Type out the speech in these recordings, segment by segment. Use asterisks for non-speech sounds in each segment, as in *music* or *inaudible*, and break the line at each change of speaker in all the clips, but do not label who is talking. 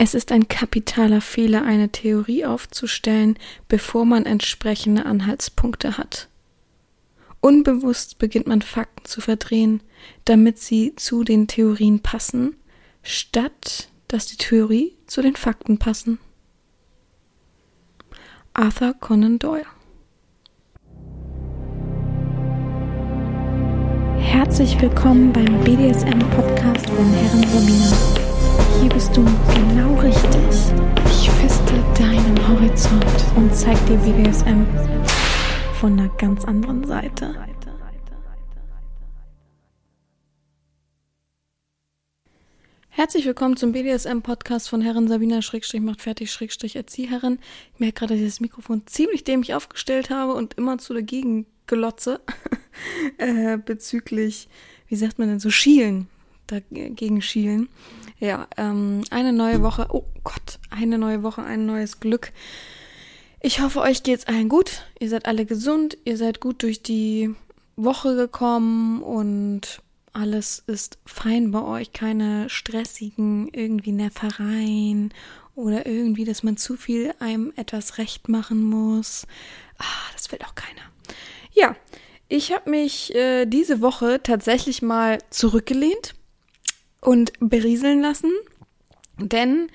Es ist ein kapitaler Fehler, eine Theorie aufzustellen, bevor man entsprechende Anhaltspunkte hat. Unbewusst beginnt man Fakten zu verdrehen, damit sie zu den Theorien passen, statt dass die Theorie zu den Fakten passen. Arthur Conan Doyle Herzlich willkommen beim BDSM-Podcast von Herren Romina. Hier bist du genau richtig. Ich feste deinen Horizont und zeig dir BDSM von einer ganz anderen Seite. Herzlich willkommen zum BDSM-Podcast von Herren Sabina Schrägstrich macht fertig Schrägstrich Erzieherin. Ich merke gerade, dass ich das Mikrofon ziemlich dämlich aufgestellt habe und immer zu dagegen glotze *laughs* äh, bezüglich, wie sagt man denn, so schielen, dagegen schielen. Ja, ähm, eine neue Woche. Oh Gott, eine neue Woche, ein neues Glück. Ich hoffe, euch geht's allen gut. Ihr seid alle gesund. Ihr seid gut durch die Woche gekommen und alles ist fein bei euch. Keine stressigen irgendwie Nervereien oder irgendwie, dass man zu viel einem etwas recht machen muss. Ah, das will auch keiner. Ja, ich habe mich äh, diese Woche tatsächlich mal zurückgelehnt und berieseln lassen, denn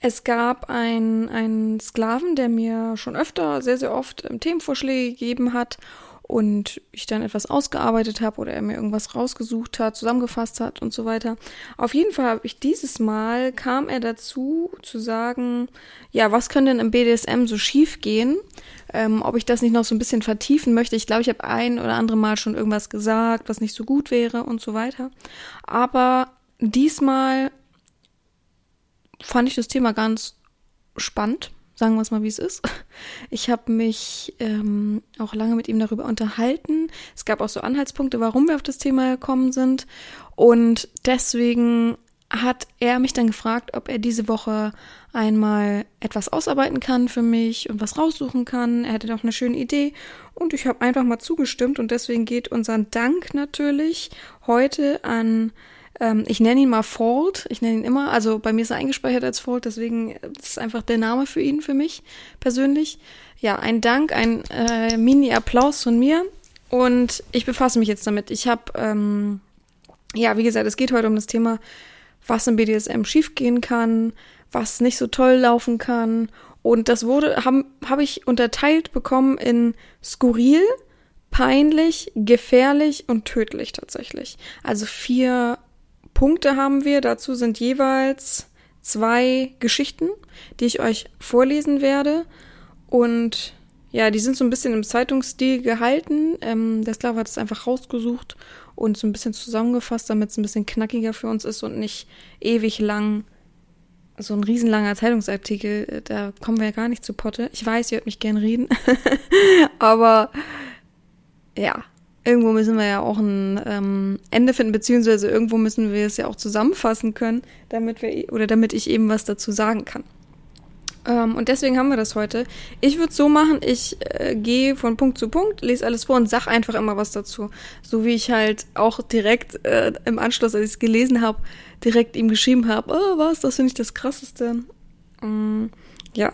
es gab einen, Sklaven, der mir schon öfter, sehr, sehr oft ähm, Themenvorschläge gegeben hat und ich dann etwas ausgearbeitet habe oder er mir irgendwas rausgesucht hat, zusammengefasst hat und so weiter. Auf jeden Fall habe ich dieses Mal kam er dazu zu sagen, ja, was könnte denn im BDSM so schief gehen? Ähm, ob ich das nicht noch so ein bisschen vertiefen möchte. Ich glaube, ich habe ein oder andere Mal schon irgendwas gesagt, was nicht so gut wäre und so weiter. Aber Diesmal fand ich das Thema ganz spannend, sagen wir es mal, wie es ist. Ich habe mich ähm, auch lange mit ihm darüber unterhalten. Es gab auch so Anhaltspunkte, warum wir auf das Thema gekommen sind. Und deswegen hat er mich dann gefragt, ob er diese Woche einmal etwas ausarbeiten kann für mich und was raussuchen kann. Er hatte doch eine schöne Idee und ich habe einfach mal zugestimmt und deswegen geht unser Dank natürlich heute an ähm, ich nenne ihn mal Fault. Ich nenne ihn immer, also bei mir ist er eingespeichert als Fault, deswegen ist einfach der Name für ihn, für mich persönlich. Ja, ein Dank, ein äh, Mini-Applaus von mir. Und ich befasse mich jetzt damit. Ich habe, ähm, ja, wie gesagt, es geht heute um das Thema, was im BDSM schiefgehen kann, was nicht so toll laufen kann. Und das wurde, habe hab ich unterteilt bekommen in skurril, peinlich, gefährlich und tödlich tatsächlich. Also vier Punkte haben wir. Dazu sind jeweils zwei Geschichten, die ich euch vorlesen werde. Und ja, die sind so ein bisschen im Zeitungsstil gehalten. Ähm, der Slav hat es einfach rausgesucht und so ein bisschen zusammengefasst, damit es ein bisschen knackiger für uns ist und nicht ewig lang so ein riesenlanger Zeitungsartikel. Äh, da kommen wir ja gar nicht zu Potte. Ich weiß, ihr hört mich gern reden. *laughs* Aber ja, irgendwo müssen wir ja auch ein ähm, Ende finden, beziehungsweise irgendwo müssen wir es ja auch zusammenfassen können, damit wir oder damit ich eben was dazu sagen kann. Ähm, und deswegen haben wir das heute. Ich würde so machen, ich äh, gehe von Punkt zu Punkt, lese alles vor und sag einfach immer was dazu. So wie ich halt auch direkt äh, im Anschluss, als ich es gelesen habe, direkt ihm geschrieben habe, oh, was, das finde ich das krasseste. Ähm, ja.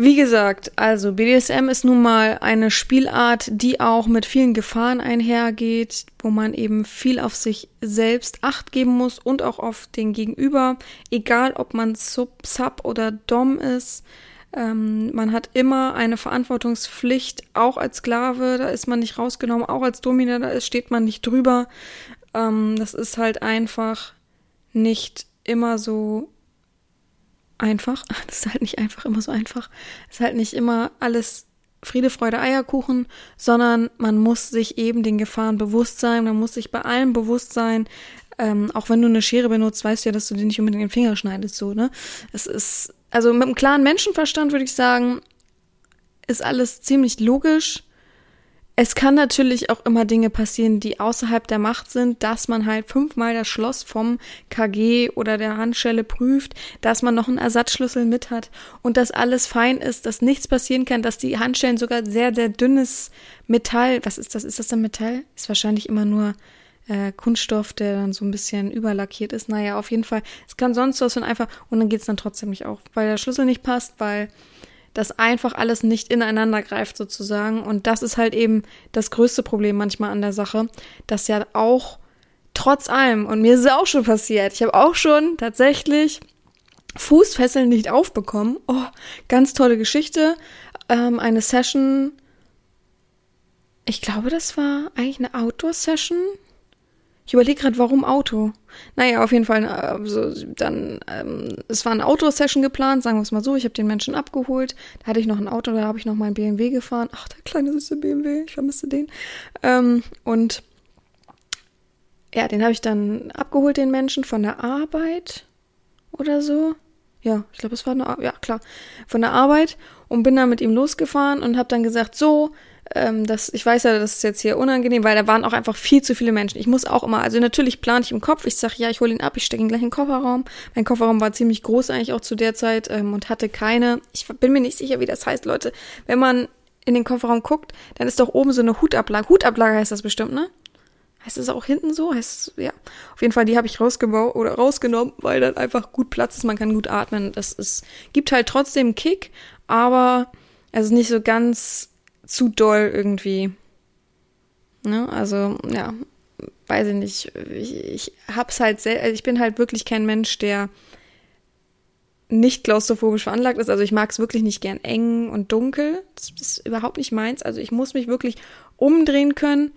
Wie gesagt, also BDSM ist nun mal eine Spielart, die auch mit vielen Gefahren einhergeht, wo man eben viel auf sich selbst acht geben muss und auch auf den Gegenüber, egal ob man Sub, Sub oder Dom ist. Ähm, man hat immer eine Verantwortungspflicht, auch als Sklave, da ist man nicht rausgenommen, auch als Domina, da steht man nicht drüber. Ähm, das ist halt einfach nicht immer so einfach. *laughs* Das ist halt nicht einfach immer so einfach. Es ist halt nicht immer alles Friede, Freude, Eierkuchen, sondern man muss sich eben den Gefahren bewusst sein. Man muss sich bei allem bewusst sein. Ähm, auch wenn du eine Schere benutzt, weißt du ja, dass du dir nicht unbedingt den Finger schneidest, so, ne? Es ist, also mit einem klaren Menschenverstand würde ich sagen, ist alles ziemlich logisch. Es kann natürlich auch immer Dinge passieren, die außerhalb der Macht sind, dass man halt fünfmal das Schloss vom KG oder der Handschelle prüft, dass man noch einen Ersatzschlüssel mit hat und dass alles fein ist, dass nichts passieren kann, dass die Handschellen sogar sehr, sehr dünnes Metall, was ist das? Ist das denn Metall? Ist wahrscheinlich immer nur äh, Kunststoff, der dann so ein bisschen überlackiert ist. Naja, auf jeden Fall. Es kann sonst was und einfach, und dann geht's dann trotzdem nicht auf, weil der Schlüssel nicht passt, weil das einfach alles nicht ineinander greift sozusagen. Und das ist halt eben das größte Problem manchmal an der Sache, dass ja auch trotz allem, und mir ist es auch schon passiert, ich habe auch schon tatsächlich Fußfesseln nicht aufbekommen. Oh, ganz tolle Geschichte. Ähm, eine Session, ich glaube, das war eigentlich eine Outdoor-Session ich überlege gerade, warum Auto? Naja, auf jeden Fall, also dann, ähm, es war eine Outdoor-Session geplant, sagen wir es mal so. Ich habe den Menschen abgeholt. Da hatte ich noch ein Auto, da habe ich noch meinen BMW gefahren. Ach, der kleine süße BMW, ich vermisse den. Ähm, und ja, den habe ich dann abgeholt, den Menschen, von der Arbeit oder so. Ja, ich glaube, es war eine, ja klar, von der Arbeit und bin dann mit ihm losgefahren und habe dann gesagt, so, ähm, das, ich weiß ja, das ist jetzt hier unangenehm, weil da waren auch einfach viel zu viele Menschen. Ich muss auch immer, also natürlich plane ich im Kopf, ich sage, ja, ich hole ihn ab, ich stecke ihn gleich in den Kofferraum. Mein Kofferraum war ziemlich groß eigentlich auch zu der Zeit ähm, und hatte keine, ich bin mir nicht sicher, wie das heißt, Leute. Wenn man in den Kofferraum guckt, dann ist doch oben so eine Hutablage. Hutablage heißt das bestimmt, ne? Heißt es auch hinten so? Heißt ja. Auf jeden Fall, die habe ich rausgebaut oder rausgenommen, weil dann einfach gut Platz ist, man kann gut atmen. Das ist, gibt halt trotzdem Kick, aber es ist nicht so ganz zu doll irgendwie. Ne? Also, ja, weiß ich nicht. Ich, ich hab's halt sehr, also ich bin halt wirklich kein Mensch, der nicht klaustrophobisch veranlagt ist. Also ich mag es wirklich nicht gern eng und dunkel. Das ist überhaupt nicht meins. Also ich muss mich wirklich umdrehen können,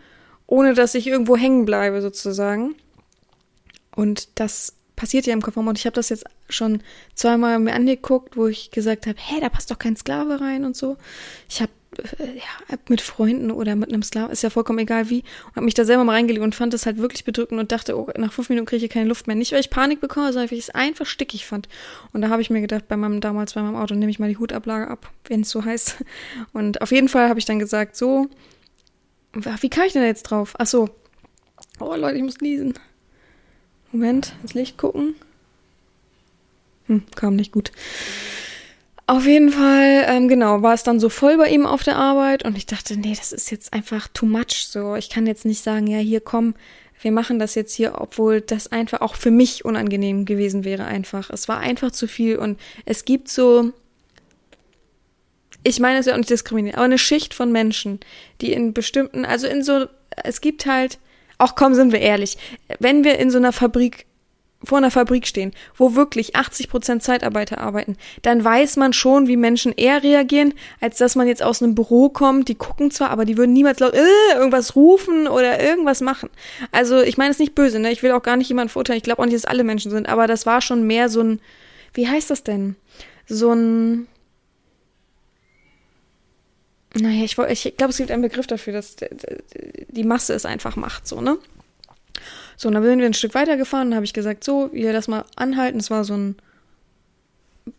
ohne dass ich irgendwo hängen bleibe, sozusagen. Und das passiert ja im Kofferraum. Und ich habe das jetzt schon zweimal mir angeguckt, wo ich gesagt habe, hey, da passt doch kein Sklave rein und so. Ich habe ja, mit Freunden oder mit einem Sklaven, ist ja vollkommen egal wie, und habe mich da selber mal reingelegt und fand das halt wirklich bedrückend und dachte, oh, nach fünf Minuten kriege ich keine Luft mehr. Nicht, weil ich Panik bekomme, sondern weil ich es einfach stickig fand. Und da habe ich mir gedacht, bei meinem damals bei meinem Auto nehme ich mal die Hutablage ab, wenn es so heißt. *laughs* Und auf jeden Fall habe ich dann gesagt, so, wie kam ich denn da jetzt drauf? Ach so. Oh Leute, ich muss lesen. Moment, ins Licht gucken. Hm, kam nicht gut. Auf jeden Fall, ähm, genau, war es dann so voll bei ihm auf der Arbeit und ich dachte, nee, das ist jetzt einfach too much. So, ich kann jetzt nicht sagen, ja, hier komm, wir machen das jetzt hier, obwohl das einfach auch für mich unangenehm gewesen wäre einfach. Es war einfach zu viel und es gibt so, ich meine es ja auch nicht diskriminieren, aber eine Schicht von Menschen, die in bestimmten, also in so, es gibt halt, auch komm, sind wir ehrlich, wenn wir in so einer Fabrik vor einer Fabrik stehen, wo wirklich 80 Prozent Zeitarbeiter arbeiten, dann weiß man schon, wie Menschen eher reagieren, als dass man jetzt aus einem Büro kommt. Die gucken zwar, aber die würden niemals laut äh, irgendwas rufen oder irgendwas machen. Also ich meine es nicht böse, ne? Ich will auch gar nicht jemanden verurteilen. Ich glaube auch nicht, dass alle Menschen sind, aber das war schon mehr so ein, wie heißt das denn? So ein naja, ich, ich glaube, es gibt einen Begriff dafür, dass die Masse es einfach macht, so, ne? So, und dann sind wir ein Stück weitergefahren und habe ich gesagt, so, ihr lass mal anhalten. Es war so ein,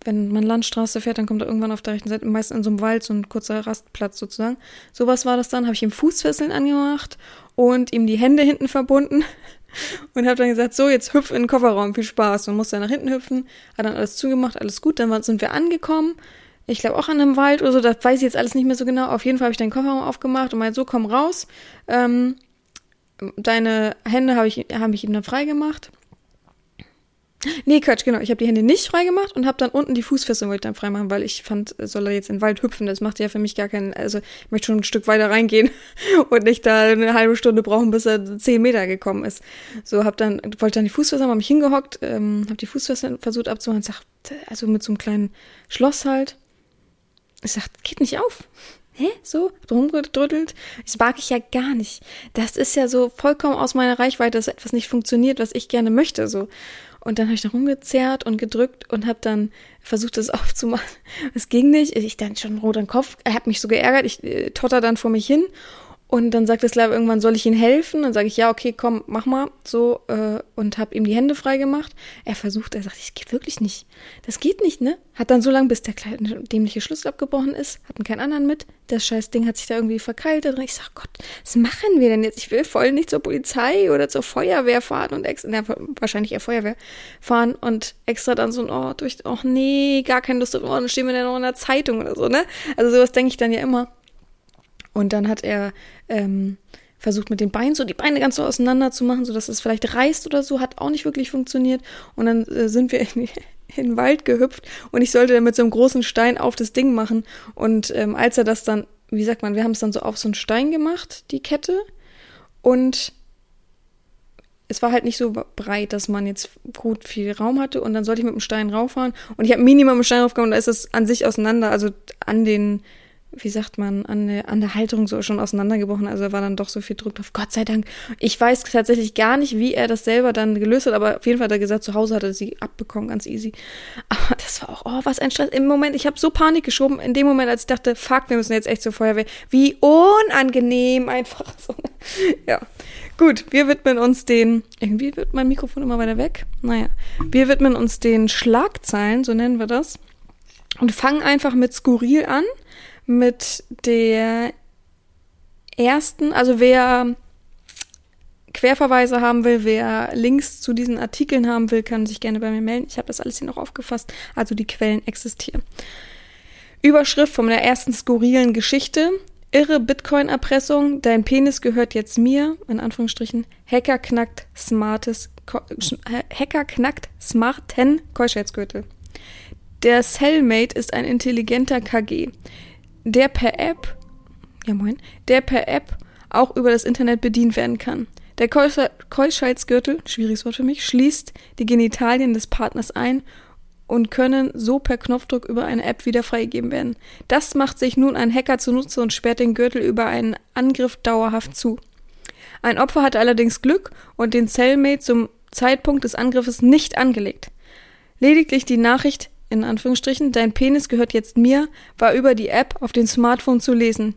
wenn man Landstraße fährt, dann kommt da irgendwann auf der rechten Seite, meistens in so einem Wald, so ein kurzer Rastplatz sozusagen. Sowas war das dann, habe ich ihm Fußfesseln angemacht und ihm die Hände hinten verbunden *laughs* und habe dann gesagt, so, jetzt hüpf in den Kofferraum, viel Spaß. Und musste dann nach hinten hüpfen, hat dann alles zugemacht, alles gut. Dann sind wir angekommen. Ich glaube auch an einem Wald oder so, das weiß ich jetzt alles nicht mehr so genau. Auf jeden Fall habe ich den Kofferraum aufgemacht und meinte, so, komm raus. Ähm, deine Hände habe ich, hab ich ihm dann freigemacht. Nee, Quatsch, genau. Ich habe die Hände nicht freigemacht und habe dann unten die Fußfesseln wollte ich dann freimachen, weil ich fand, soll er jetzt in den Wald hüpfen, das macht ja für mich gar keinen, also ich möchte schon ein Stück weiter reingehen *laughs* und nicht da eine halbe Stunde brauchen, bis er zehn Meter gekommen ist. So, hab dann, wollte dann die Fußfesseln, habe mich hingehockt, ähm, habe die Fußfesseln versucht abzumachen, sagt, also mit so einem kleinen Schloss halt. Ich sag, geht nicht auf hä, so, rumgedrüttelt. Das mag ich ja gar nicht. Das ist ja so vollkommen aus meiner Reichweite, dass etwas nicht funktioniert, was ich gerne möchte, so. Und dann habe ich da rumgezerrt und gedrückt und habe dann versucht, das *laughs* aufzumachen. Es ging nicht. Ich dann schon rot im Kopf. Er hat mich so geärgert. Ich äh, totter dann vor mich hin und dann sagt das Lehrer irgendwann, soll ich ihm helfen? Dann sage ich, ja, okay, komm, mach mal. So, äh, und habe ihm die Hände frei gemacht. Er versucht, er sagt, das geht wirklich nicht. Das geht nicht, ne? Hat dann so lange, bis der kleine dämliche Schlüssel abgebrochen ist, hatten keinen anderen mit. Das scheiß Ding hat sich da irgendwie verkeilt. Und ich sag, Gott, was machen wir denn jetzt? Ich will voll nicht zur Polizei oder zur Feuerwehr fahren und extra, na, wahrscheinlich eher Feuerwehr fahren und extra dann so ein Ort durch, oh nee, gar keine Lust, oh, dann stehen wir dann noch in der Zeitung oder so, ne? Also sowas denke ich dann ja immer. Und dann hat er ähm, versucht mit den Beinen so die Beine ganz so auseinander zu machen, sodass es vielleicht reißt oder so, hat auch nicht wirklich funktioniert. Und dann äh, sind wir in, *laughs* in den Wald gehüpft und ich sollte dann mit so einem großen Stein auf das Ding machen. Und ähm, als er das dann, wie sagt man, wir haben es dann so auf so einen Stein gemacht, die Kette. Und es war halt nicht so breit, dass man jetzt gut viel Raum hatte. Und dann sollte ich mit dem Stein rauffahren. Und ich habe Minimum einen Stein raufgehauen da ist es an sich auseinander, also an den wie sagt man, an der, an der Halterung so schon auseinandergebrochen. Also war dann doch so viel Druck drauf. Gott sei Dank. Ich weiß tatsächlich gar nicht, wie er das selber dann gelöst hat, aber auf jeden Fall hat er gesagt, zu Hause hat er sie abbekommen, ganz easy. *laughs* Aber das war auch, oh, was ein Stress. Im Moment, ich habe so Panik geschoben, in dem Moment, als ich dachte, fuck, wir müssen jetzt echt zur Feuerwehr. Wie unangenehm einfach *laughs* so. Ja. Gut, wir widmen uns den, irgendwie wird mein Mikrofon immer weiter weg. Naja, wir widmen uns den Schlagzeilen, so nennen wir das. Und fangen einfach mit skurril an mit der ersten, also wer Querverweise haben will, wer Links zu diesen Artikeln haben will, kann sich gerne bei mir melden. Ich habe das alles hier noch aufgefasst. Also die Quellen existieren. Überschrift von der ersten skurrilen Geschichte. Irre Bitcoin-Erpressung, dein Penis gehört jetzt mir, in Anführungsstrichen. Hacker knackt smartes, Hacker knackt smarten Keuschheitsgürtel. Der Cellmate ist ein intelligenter KG der per App, ja moin, der per App auch über das Internet bedient werden kann. Der Keuschheitsgürtel, schwieriges Wort für mich, schließt die Genitalien des Partners ein und können so per Knopfdruck über eine App wieder freigegeben werden. Das macht sich nun ein Hacker zunutze und sperrt den Gürtel über einen Angriff dauerhaft zu. Ein Opfer hatte allerdings Glück und den Cellmate zum Zeitpunkt des Angriffes nicht angelegt. Lediglich die Nachricht in Anführungsstrichen, dein Penis gehört jetzt mir, war über die App auf dem Smartphone zu lesen.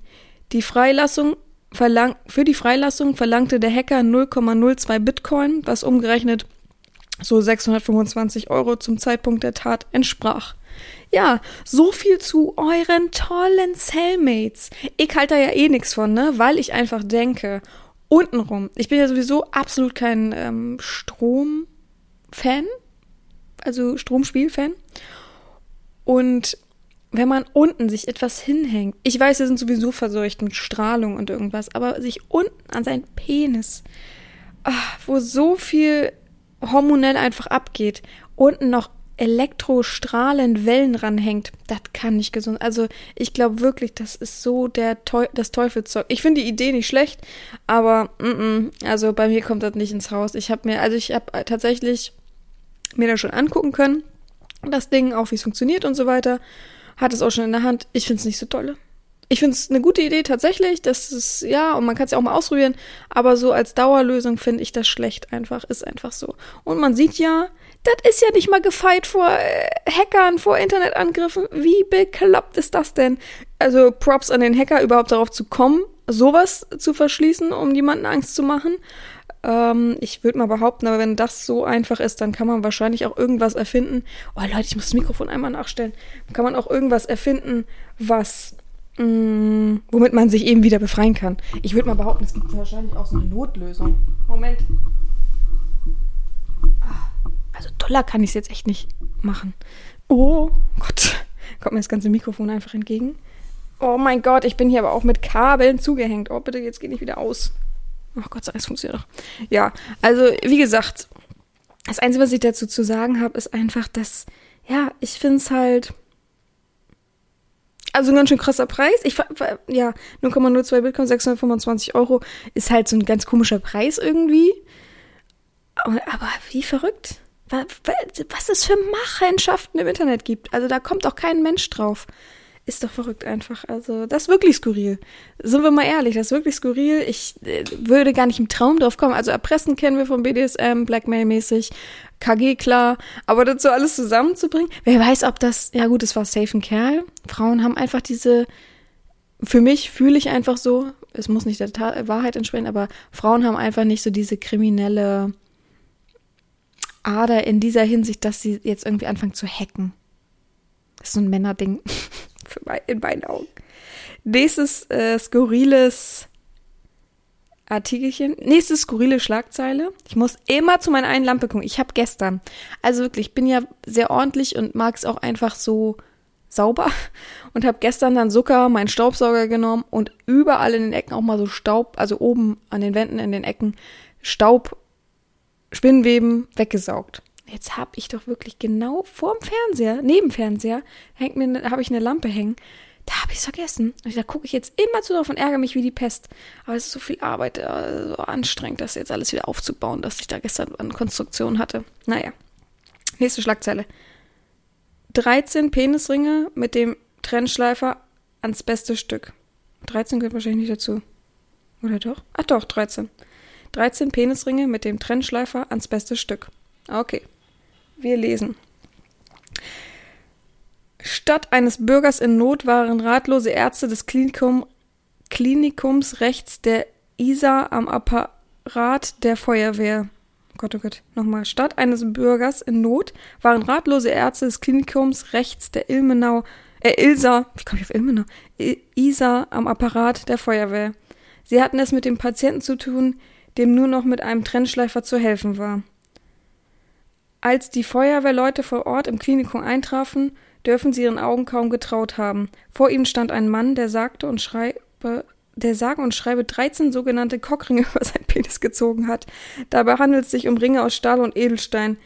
Die Freilassung verlang für die Freilassung verlangte der Hacker 0,02 Bitcoin, was umgerechnet so 625 Euro zum Zeitpunkt der Tat entsprach. Ja, so viel zu euren tollen Cellmates. Ich halte da ja eh nichts von, ne? Weil ich einfach denke, untenrum, ich bin ja sowieso absolut kein ähm, Strom-Fan, also Stromspiel-Fan. Und wenn man unten sich etwas hinhängt, ich weiß, wir sind sowieso verseucht mit Strahlung und irgendwas, aber sich unten an seinen Penis, ach, wo so viel hormonell einfach abgeht, unten noch elektrostrahlend Wellen ranhängt, das kann nicht gesund. Also ich glaube wirklich, das ist so der Teu das Teufelszeug. Ich finde die Idee nicht schlecht, aber mm -mm, also bei mir kommt das nicht ins Haus. Ich habe mir, also ich habe tatsächlich mir das schon angucken können das Ding, auch wie es funktioniert und so weiter. Hat es auch schon in der Hand. Ich finde es nicht so tolle. Ich finde es eine gute Idee tatsächlich. Das ist, ja, und man kann es ja auch mal ausprobieren. Aber so als Dauerlösung finde ich das schlecht einfach. Ist einfach so. Und man sieht ja, das ist ja nicht mal gefeit vor äh, Hackern, vor Internetangriffen. Wie bekloppt ist das denn? Also Props an den Hacker, überhaupt darauf zu kommen, sowas zu verschließen, um jemanden Angst zu machen. Ähm, ich würde mal behaupten, aber wenn das so einfach ist, dann kann man wahrscheinlich auch irgendwas erfinden. Oh Leute, ich muss das Mikrofon einmal nachstellen. Kann man auch irgendwas erfinden, was mh, mm, womit man sich eben wieder befreien kann. Ich würde mal behaupten, es gibt wahrscheinlich auch so eine Notlösung. Moment. Ah, also toller kann ich es jetzt echt nicht machen. Oh Gott, *laughs* kommt mir das ganze Mikrofon einfach entgegen. Oh mein Gott, ich bin hier aber auch mit Kabeln zugehängt. Oh, bitte, jetzt geht nicht wieder aus. Oh Gott sei Dank, es funktioniert doch. Ja, also wie gesagt, das Einzige, was ich dazu zu sagen habe, ist einfach, dass, ja, ich finde es halt. Also ein ganz schön krasser Preis. Ich ja, 0,02 Bitcoin, 625 Euro ist halt so ein ganz komischer Preis irgendwie. Aber wie verrückt. Was es für Machenschaften im Internet gibt. Also da kommt auch kein Mensch drauf. Ist doch verrückt einfach. Also, das ist wirklich skurril. Sind wir mal ehrlich, das ist wirklich skurril. Ich äh, würde gar nicht im Traum drauf kommen. Also, Erpressen kennen wir vom BDSM, Blackmail-mäßig, KG klar. Aber dazu alles zusammenzubringen, wer weiß, ob das, ja gut, es war safe ein Kerl. Frauen haben einfach diese, für mich fühle ich einfach so, es muss nicht der Ta Wahrheit entsprechen, aber Frauen haben einfach nicht so diese kriminelle Ader in dieser Hinsicht, dass sie jetzt irgendwie anfangen zu hacken. Das ist so ein Männerding. *laughs* in meinen Augen. Nächstes äh, skurriles Artikelchen. Nächste skurrile Schlagzeile. Ich muss immer zu meiner einen Lampe gucken. Ich habe gestern, also wirklich, ich bin ja sehr ordentlich und mag es auch einfach so sauber *laughs* und habe gestern dann Zucker, meinen Staubsauger genommen und überall in den Ecken auch mal so Staub, also oben an den Wänden in den Ecken Staub, Spinnweben weggesaugt. Jetzt habe ich doch wirklich genau vorm Fernseher, neben Fernseher, hängt mir, ne, habe ich eine Lampe hängen. Da habe ich es vergessen. Da gucke ich jetzt immer zu drauf und ärgere mich wie die Pest. Aber es ist so viel Arbeit, äh, so anstrengend, das jetzt alles wieder aufzubauen, dass ich da gestern an Konstruktion hatte. Naja. Nächste Schlagzeile. 13 Penisringe mit dem Trennschleifer ans beste Stück. 13 gehört wahrscheinlich nicht dazu. Oder doch? Ach doch, 13. 13 Penisringe mit dem Trennschleifer ans beste Stück. Okay. Wir lesen. Statt eines Bürgers in Not waren ratlose Ärzte des Klinikum, Klinikums rechts der ISA am Apparat der Feuerwehr. Oh Gott, oh Gott, nochmal. Statt eines Bürgers in Not waren ratlose Ärzte des Klinikums rechts der Ilmenau, äh, Ilsa, wie komme ich auf Ilmenau? Isa am Apparat der Feuerwehr. Sie hatten es mit dem Patienten zu tun, dem nur noch mit einem Trennschleifer zu helfen war. Als die Feuerwehrleute vor Ort im Klinikum eintrafen, dürfen sie ihren Augen kaum getraut haben. Vor ihnen stand ein Mann, der sagte und schreibe, der sage und schreibe 13 sogenannte Cockringe *laughs* über seinen Penis gezogen hat. Dabei handelt es sich um Ringe aus Stahl und Edelstein,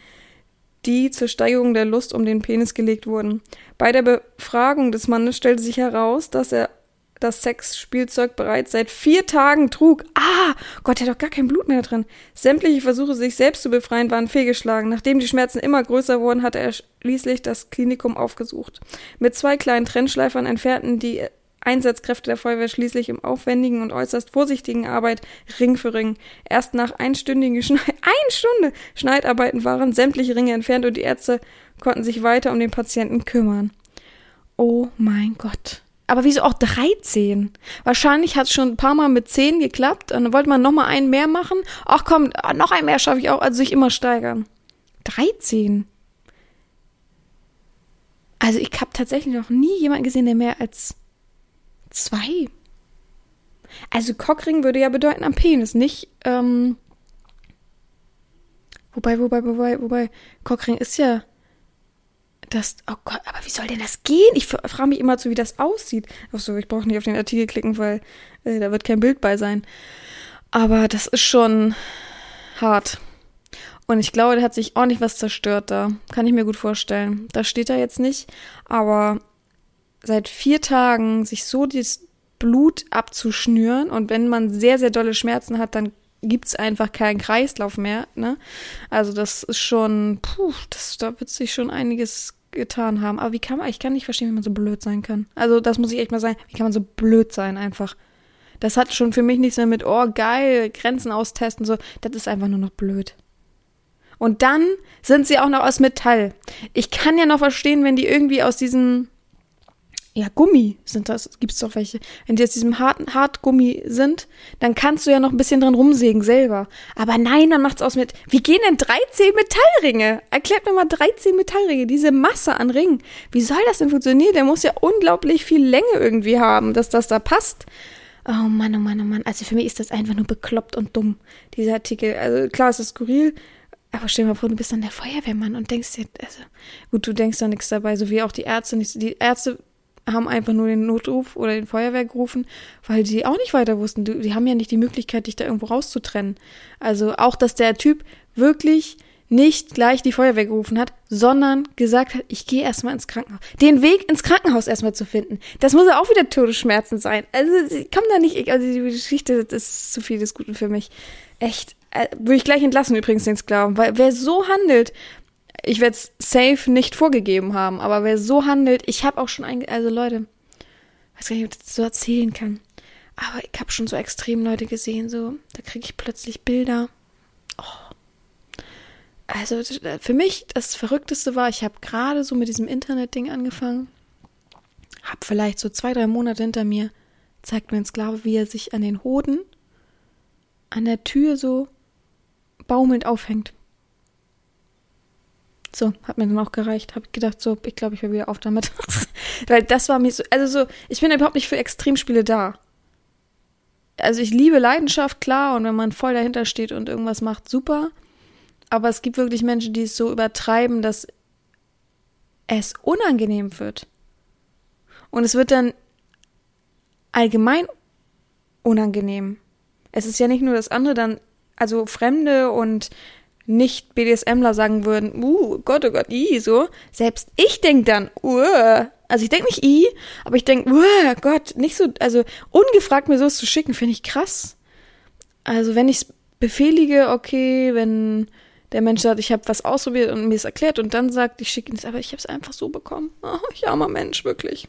die zur Steigerung der Lust um den Penis gelegt wurden. Bei der Befragung des Mannes stellte sich heraus, dass er das Sexspielzeug bereits seit vier Tagen trug. Ah, Gott, er hat doch gar kein Blut mehr drin. Sämtliche Versuche, sich selbst zu befreien, waren fehlgeschlagen. Nachdem die Schmerzen immer größer wurden, hatte er schließlich das Klinikum aufgesucht. Mit zwei kleinen Trennschleifern entfernten die Einsatzkräfte der Feuerwehr schließlich im aufwendigen und äußerst vorsichtigen Arbeit Ring für Ring. Erst nach einstündigen Schneid *laughs* ein Stunde Schneidarbeiten waren sämtliche Ringe entfernt und die Ärzte konnten sich weiter um den Patienten kümmern. Oh mein Gott. Aber wieso auch 13? Wahrscheinlich hat es schon ein paar Mal mit 10 geklappt. Und dann wollte man noch mal einen mehr machen. Ach komm, noch einen mehr schaffe ich auch. Also sich immer steigern. 13? Also ich habe tatsächlich noch nie jemanden gesehen, der mehr als Zwei. Also Cockring würde ja bedeuten am Penis, nicht, ähm, wobei, wobei, wobei, wobei, Cockring ist ja das, oh Gott, aber wie soll denn das gehen? Ich frage mich immer zu, wie das aussieht. Achso, ich brauche nicht auf den Artikel klicken, weil äh, da wird kein Bild bei sein. Aber das ist schon hart. Und ich glaube, der hat sich ordentlich was zerstört da. Kann ich mir gut vorstellen. Da steht er jetzt nicht. Aber seit vier Tagen sich so das Blut abzuschnüren und wenn man sehr, sehr dolle Schmerzen hat, dann gibt's einfach keinen Kreislauf mehr. Ne? Also das ist schon, puh, das, da wird sich schon einiges getan haben. Aber wie kann man, ich kann nicht verstehen, wie man so blöd sein kann. Also das muss ich echt mal sagen, wie kann man so blöd sein einfach. Das hat schon für mich nichts mehr mit, oh geil, Grenzen austesten, so. Das ist einfach nur noch blöd. Und dann sind sie auch noch aus Metall. Ich kann ja noch verstehen, wenn die irgendwie aus diesen ja, Gummi sind das, gibt es doch welche. Wenn die aus diesem harten Hartgummi sind, dann kannst du ja noch ein bisschen dran rumsägen selber. Aber nein, dann macht's aus mit, wie gehen denn 13 Metallringe? Erklärt mir mal 13 Metallringe, diese Masse an Ringen. Wie soll das denn funktionieren? Der muss ja unglaublich viel Länge irgendwie haben, dass das da passt. Oh Mann, oh Mann, oh Mann. Also für mich ist das einfach nur bekloppt und dumm, dieser Artikel. Also klar, es ist skurril, aber stell dir mal vor, du bist dann der Feuerwehrmann und denkst dir, also, gut, du denkst da nichts dabei, so wie auch die Ärzte. Die Ärzte haben einfach nur den Notruf oder den Feuerwehr gerufen, weil sie auch nicht weiter wussten. Die, die haben ja nicht die Möglichkeit, dich da irgendwo rauszutrennen. Also auch, dass der Typ wirklich nicht gleich die Feuerwehr gerufen hat, sondern gesagt hat, ich gehe erstmal ins Krankenhaus. Den Weg ins Krankenhaus erstmal zu finden. Das muss ja auch wieder Todesschmerzen sein. Also, ich komme da nicht, also die Geschichte, das ist zu viel des Guten für mich. Echt. Äh, würde ich gleich entlassen übrigens den Sklaven, weil wer so handelt, ich werde es safe nicht vorgegeben haben, aber wer so handelt, ich habe auch schon ein, also Leute, weiß gar nicht, ob ich das so erzählen kann, aber ich habe schon so extrem Leute gesehen, so, da kriege ich plötzlich Bilder. Oh. Also für mich das Verrückteste war, ich habe gerade so mit diesem Internet-Ding angefangen, habe vielleicht so zwei, drei Monate hinter mir, zeigt mir ein Sklave, wie er sich an den Hoden an der Tür so baumelnd aufhängt. So, hat mir dann auch gereicht. Hab gedacht, so, ich glaube, ich höre wieder auf damit. *laughs* Weil das war mir so, also so, ich bin überhaupt nicht für Extremspiele da. Also ich liebe Leidenschaft, klar, und wenn man voll dahinter steht und irgendwas macht, super. Aber es gibt wirklich Menschen, die es so übertreiben, dass es unangenehm wird. Und es wird dann allgemein unangenehm. Es ist ja nicht nur, dass andere dann, also Fremde und nicht BDSMler sagen würden, uh, Gott, oh Gott, i, so. Selbst ich denke dann, uh, also ich denke nicht i, aber ich denke, uh, Gott, nicht so, also ungefragt mir sowas zu schicken, finde ich krass. Also wenn ich es befehlige, okay, wenn der Mensch sagt, ich habe was ausprobiert und mir es erklärt und dann sagt, ich schicke es, aber ich habe es einfach so bekommen. *laughs* Oh, ich armer Mensch, wirklich.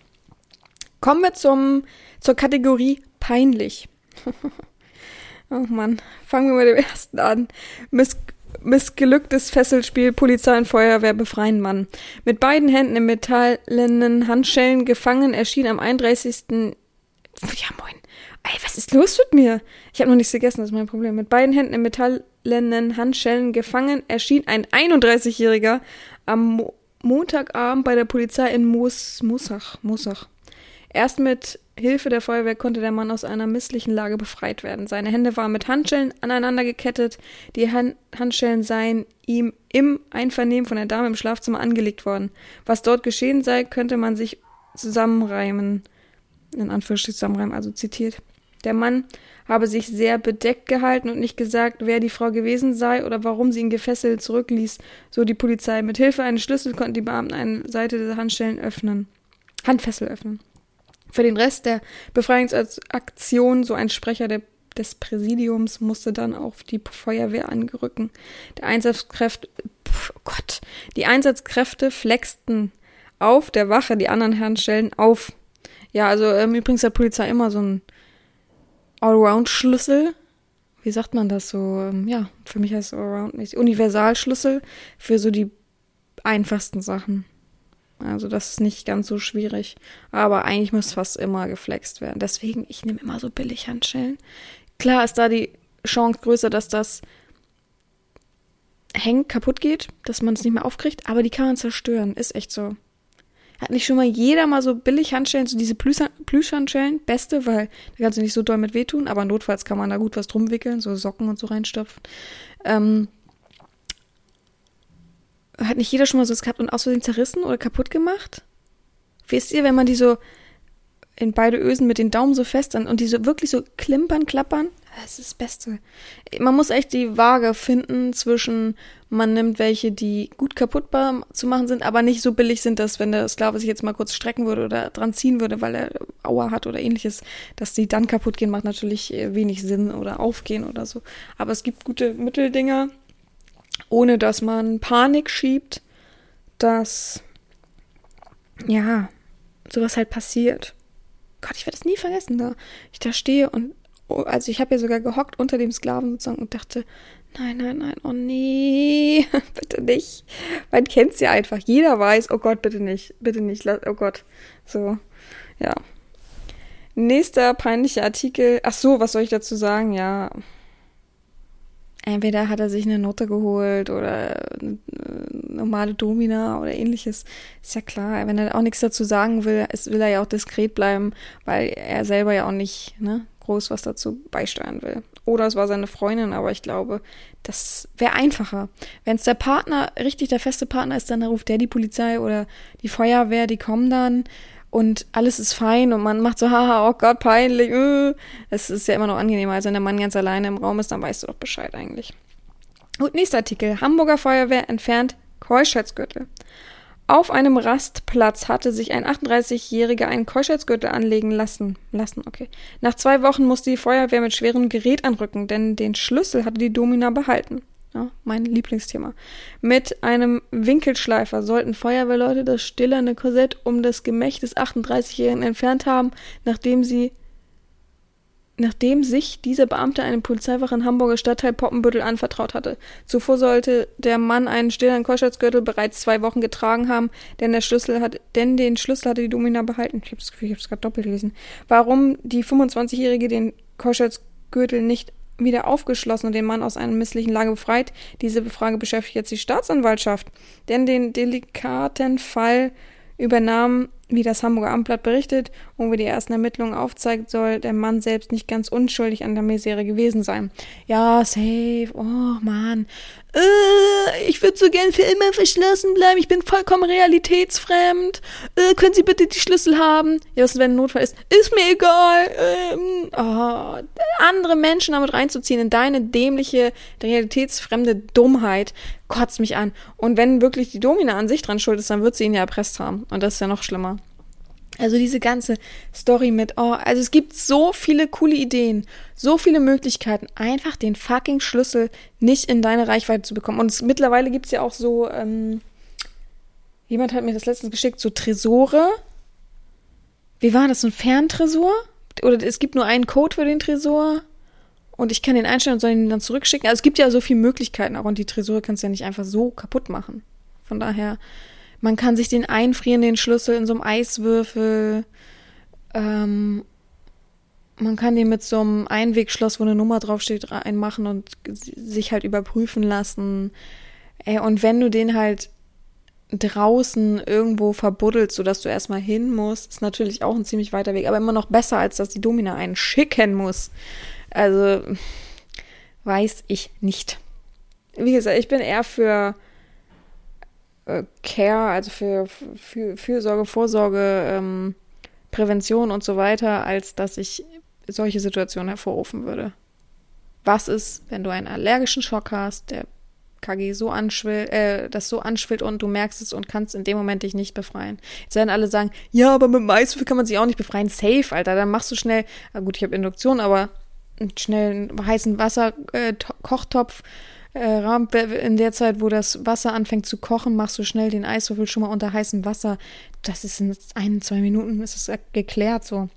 Kommen wir zum, zur Kategorie peinlich. *laughs* oh Mann, fangen wir mit dem ersten an. Miss, missglücktes Fesselspiel, Polizei und Feuerwehr befreien Mann. Mit beiden Händen in metallenen Handschellen gefangen erschien am 31. Ja, moin. Ey, was ist los mit mir? Ich habe noch nichts gegessen, das ist mein Problem. Mit beiden Händen in metallenen Handschellen gefangen erschien ein 31-Jähriger am Mo Montagabend bei der Polizei in Moos, Moosach. Moosach. Erst mit Hilfe der Feuerwehr konnte der Mann aus einer misslichen Lage befreit werden. Seine Hände waren mit Handschellen aneinander gekettet. Die Han Handschellen seien ihm im Einvernehmen von der Dame im Schlafzimmer angelegt worden. Was dort geschehen sei, könnte man sich zusammenreimen. In Anführungsstrichen zusammenreimen, also zitiert. Der Mann habe sich sehr bedeckt gehalten und nicht gesagt, wer die Frau gewesen sei oder warum sie ihn gefesselt zurückließ, so die Polizei. Mit Hilfe eines Schlüssels konnten die Beamten eine Seite der Handstellen öffnen. Handfessel öffnen. Für den Rest der Befreiungsaktion, so ein Sprecher der, des Präsidiums, musste dann auf die Feuerwehr angerücken. Der Einsatzkräfte, pf, oh Gott, die Einsatzkräfte flexten auf der Wache die anderen Handstellen auf. Ja, also ähm, übrigens hat Polizei immer so einen Allround-Schlüssel. Wie sagt man das so? Ähm, ja, für mich heißt es Allround-mäßig. Universalschlüssel für so die einfachsten Sachen. Also das ist nicht ganz so schwierig. Aber eigentlich muss fast immer geflext werden. Deswegen, ich nehme immer so billig Handschellen. Klar ist da die Chance größer, dass das hängt, kaputt geht, dass man es nicht mehr aufkriegt, aber die kann man zerstören. Ist echt so. Hat nicht schon mal jeder mal so billig Handschellen, so diese Plüschhandschellen? Beste, weil da kannst du nicht so doll mit wehtun, aber notfalls kann man da gut was drum wickeln, so Socken und so reinstopfen. Ähm, hat nicht jeder schon mal so was gehabt und aus Versehen zerrissen oder kaputt gemacht? Wisst ihr, wenn man die so in beide Ösen mit den Daumen so fest an und die so wirklich so klimpern, klappern? Das ist das Beste. Man muss echt die Waage finden zwischen, man nimmt welche, die gut kaputtbar zu machen sind, aber nicht so billig sind, dass wenn der Sklave sich jetzt mal kurz strecken würde oder dran ziehen würde, weil er Aua hat oder ähnliches, dass die dann kaputt gehen, macht natürlich äh, wenig Sinn oder aufgehen oder so. Aber es gibt gute Mitteldinger, ohne dass man Panik schiebt, dass ja, sowas halt passiert. Gott, ich werde es nie vergessen, da ich da stehe und oh, also ich habe ja sogar gehockt unter dem Sklaven sozusagen und dachte, nein, nein, nein, oh nee, *laughs* bitte nicht. Man kennt es ja einfach. Jeder weiß, oh Gott, bitte nicht, bitte nicht, oh Gott. So, ja. Nächster peinlicher Artikel. Ach so, was soll ich dazu sagen? Ja, Entweder hat er sich eine Note geholt oder eine normale Domina oder ähnliches. Ist ja klar. Wenn er auch nichts dazu sagen will, will er ja auch diskret bleiben, weil er selber ja auch nicht ne, groß was dazu beisteuern will. Oder es war seine Freundin, aber ich glaube, das wäre einfacher. Wenn es der Partner, richtig der feste Partner ist, dann ruft der die Polizei oder die Feuerwehr, die kommen dann und alles ist fein und man macht so, haha, oh Gott, peinlich. Äh. Es ist ja immer noch angenehmer, als wenn der Mann ganz alleine im Raum ist, dann weißt du doch Bescheid eigentlich. Gut, nächster Artikel. Hamburger Feuerwehr entfernt Keuschheitsgürtel. Auf einem Rastplatz hatte sich ein 38-Jähriger einen Keuschheitsgürtel anlegen lassen. Lassen, okay. Nach zwei Wochen musste die Feuerwehr mit schwerem Gerät anrücken, denn den Schlüssel hatte die Domina behalten. Ja, mein Lieblingsthema. Mit einem Winkelschleifer sollten Feuerwehrleute das stillerne Korsett um das Gemächt des 38-Jährigen entfernt haben, nachdem sie nachdem sich dieser Beamte einem Polizeiwache in Hamburger Stadtteil Poppenbüttel anvertraut hatte. Zuvor sollte der Mann einen stillen Keuschheitsgürtel bereits zwei Wochen getragen haben, denn der Schlüssel hat, denn den Schlüssel hatte die Domina behalten. Ich habe das Gefühl, ich habe es gerade doppelt gelesen. Warum die 25-Jährige den Keuschheitsgürtel nicht wieder aufgeschlossen und den Mann aus einer misslichen Lage befreit. Diese Frage beschäftigt jetzt die Staatsanwaltschaft. Denn den delikaten Fall übernahm wie das Hamburger Amtblatt berichtet und wie die ersten Ermittlungen aufzeigt, soll der Mann selbst nicht ganz unschuldig an der Misere gewesen sein. Ja, safe. Oh, Mann. Äh, ich würde so gern für immer verschlossen bleiben. Ich bin vollkommen realitätsfremd. Äh, können Sie bitte die Schlüssel haben? Ja, was, wenn ein Notfall ist? Ist mir egal. Ähm, oh, andere Menschen damit reinzuziehen in deine dämliche, realitätsfremde Dummheit kotzt mich an. Und wenn wirklich die Domina an sich dran schuld ist, dann wird sie ihn ja erpresst haben. Und das ist ja noch schlimmer. Also diese ganze Story mit, oh, also es gibt so viele coole Ideen, so viele Möglichkeiten, einfach den fucking Schlüssel nicht in deine Reichweite zu bekommen. Und es, mittlerweile gibt es ja auch so, ähm, jemand hat mir das letztens geschickt, so Tresore. Wie war das, so ein Ferntresor? Oder es gibt nur einen Code für den Tresor und ich kann den einstellen und soll ihn dann zurückschicken. Also es gibt ja so viele Möglichkeiten auch und die Tresore kannst du ja nicht einfach so kaputt machen. Von daher man kann sich den einfrieren, den Schlüssel in so einem Eiswürfel. Ähm, man kann den mit so einem Einwegschloss, wo eine Nummer draufsteht, reinmachen und sich halt überprüfen lassen. Ey, und wenn du den halt draußen irgendwo verbuddelst, sodass du erstmal hin musst, ist natürlich auch ein ziemlich weiter Weg, aber immer noch besser, als dass die Domina einen schicken muss. Also, weiß ich nicht. Wie gesagt, ich bin eher für äh, Care, also für, für Fürsorge, Vorsorge, ähm, Prävention und so weiter, als dass ich solche Situationen hervorrufen würde. Was ist, wenn du einen allergischen Schock hast, der KG so anschwillt, äh, das so anschwillt und du merkst es und kannst in dem Moment dich nicht befreien. Jetzt werden alle sagen, ja, aber mit Maiswürfel kann man sich auch nicht befreien. Safe, Alter. Dann machst du schnell, na gut, ich habe Induktion, aber schnell einen heißen Wasser, äh, Kochtopf, äh, in der Zeit, wo das Wasser anfängt zu kochen, machst du schnell den Eiswürfel schon mal unter heißem Wasser. Das ist in ein, zwei Minuten ist es geklärt so.